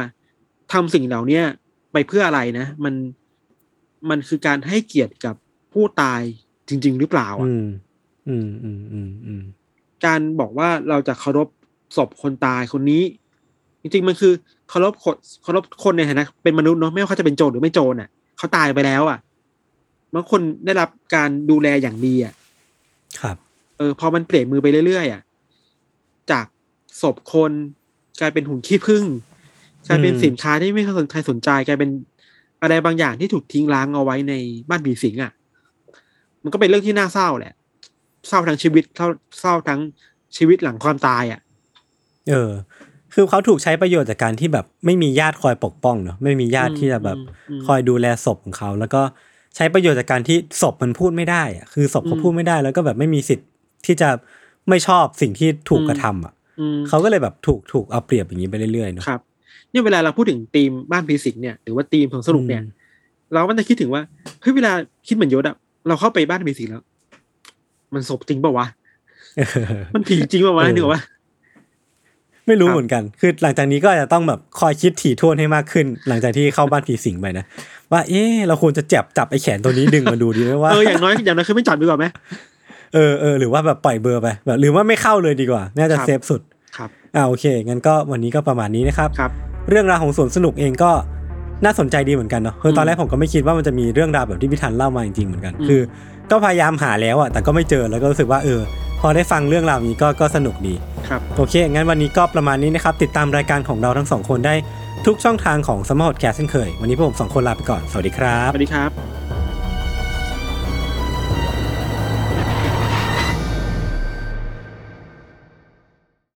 ทำสิ่งเหล่าเนี้ยไปเพื่ออะไรนะ มันมันคือการให้เกียรติกับผู้ตายจริง ๆ หรือเปล่าอะอืม อืมอืมอืมอืม การบอกว่าเราจะเคารพศพคนตายคนนี้ จริงๆมันคือเคารพคนเคารพคนในฐานะเป็นมนุษย์เนาะไม่ว่าเขาจะเป็นโจรหรือไม่โจรอะเขาตายไปแล้วอะบางคนได้รับการดูแลอย่างดีอะครับเออพอมันเปลี่ยนมือไปเรื่อยๆอะจากศพคนกลายเป็นหุ่นขี้ผึ้งกลายเป็นอืมสินค้าที่ไม่ใครสนใจกลายเป็นอะไรบางอย่างที่ถูกทิ้งล้างเอาไว้ในบ้านผีสิงอะ มันก็เป็นเรื่องที่น่าเศร้าแหละ เศร้าทั้งชีวิตเศร้าเศร้าทั้งชีวิตหลังความตายอะ เออ คือเขาถูกใช้ประโยชน์จากการที่แบบไม่มีญาติคอยปกป้องเนาะไม่มีญาติที่จะแบบอืมอืมคอยดูแลศพของเขา แล้วก็ใช้ประโยชน์จากการที่ศพมันพูดไม่ได้อะคือศพเขาอืมพูดไม่ได้ แล้วก็แบบไม่มีสิทธิ์ที่จะไม่ชอบสิ่งที่ถูกกระทำอะอืมเขาก็เลยแบบถูกถูกเอาเปรียบอย่างนี้ไปเรื่อยๆเนาะครับเนี่ยเวลาเราพูดถึงธีมบ้านผีสิงเนี่ยหรือว่าธีมสวนสนุกเนี่ยอืมเราก็จะคิดถึงว่าเฮ้ยเวลาคิดเหมือนยศอะเราเข้าไปบ้านผีสิงแล้ว มันศพจริงเปล่าวะเออมันผีจริงเปล่าวะเออนึกว่าไม่รู้ครับเหมือนกัน คือหลังจากนี้ก็อาจจะต้องแบบคอยคิดถี่ถ้วนให้มากขึ้น หลังจากที่เข้าบ้านผีสิงไปนะ ว่า เอ๊ะเราควรจะจับจับไอ้แขนตัวนี้ดึงมาดูดีไหมว่า เออ อย่างน้อยอย่างน้อยคือไม่จับดีกว่าไหมเออเออหรือว่าแบบปล่อยเบอร์ไปแบบหรือว่าไม่เข้าเลยดีกว่า น่าจะครับ safe สุด ครับ อ่าโอเค งั้นก็วันนี้ก็ประมาณนี้นะครับ ครับ เรื่องราวของสวนสนุกเองก็น่าสนใจดีเหมือนกันเนาะ คือตอนแรกผมก็ไม่คิดว่ามันจะมีเรื่องราวแบบที่พี่ทันเล่ามาจริงๆเหมือนกันอืมคือ ก็พยายามหาแล้วอะแต่ก็ไม่เจอแล้วก็รู้สึกว่าเออ พอได้ฟังเรื่องราวนี้ก็ก็สนุกดีครับโอเค งั้นวันนี้ก็ประมาณนี้นะครับ ติดตามรายการของเราทั้งสองคนได้ทุกช่องทางของ Salmon Podcast เช่นเคย วันนี้พวกผมสองคนลาไปก่อน สวัสดีครับ สวัสดีครับ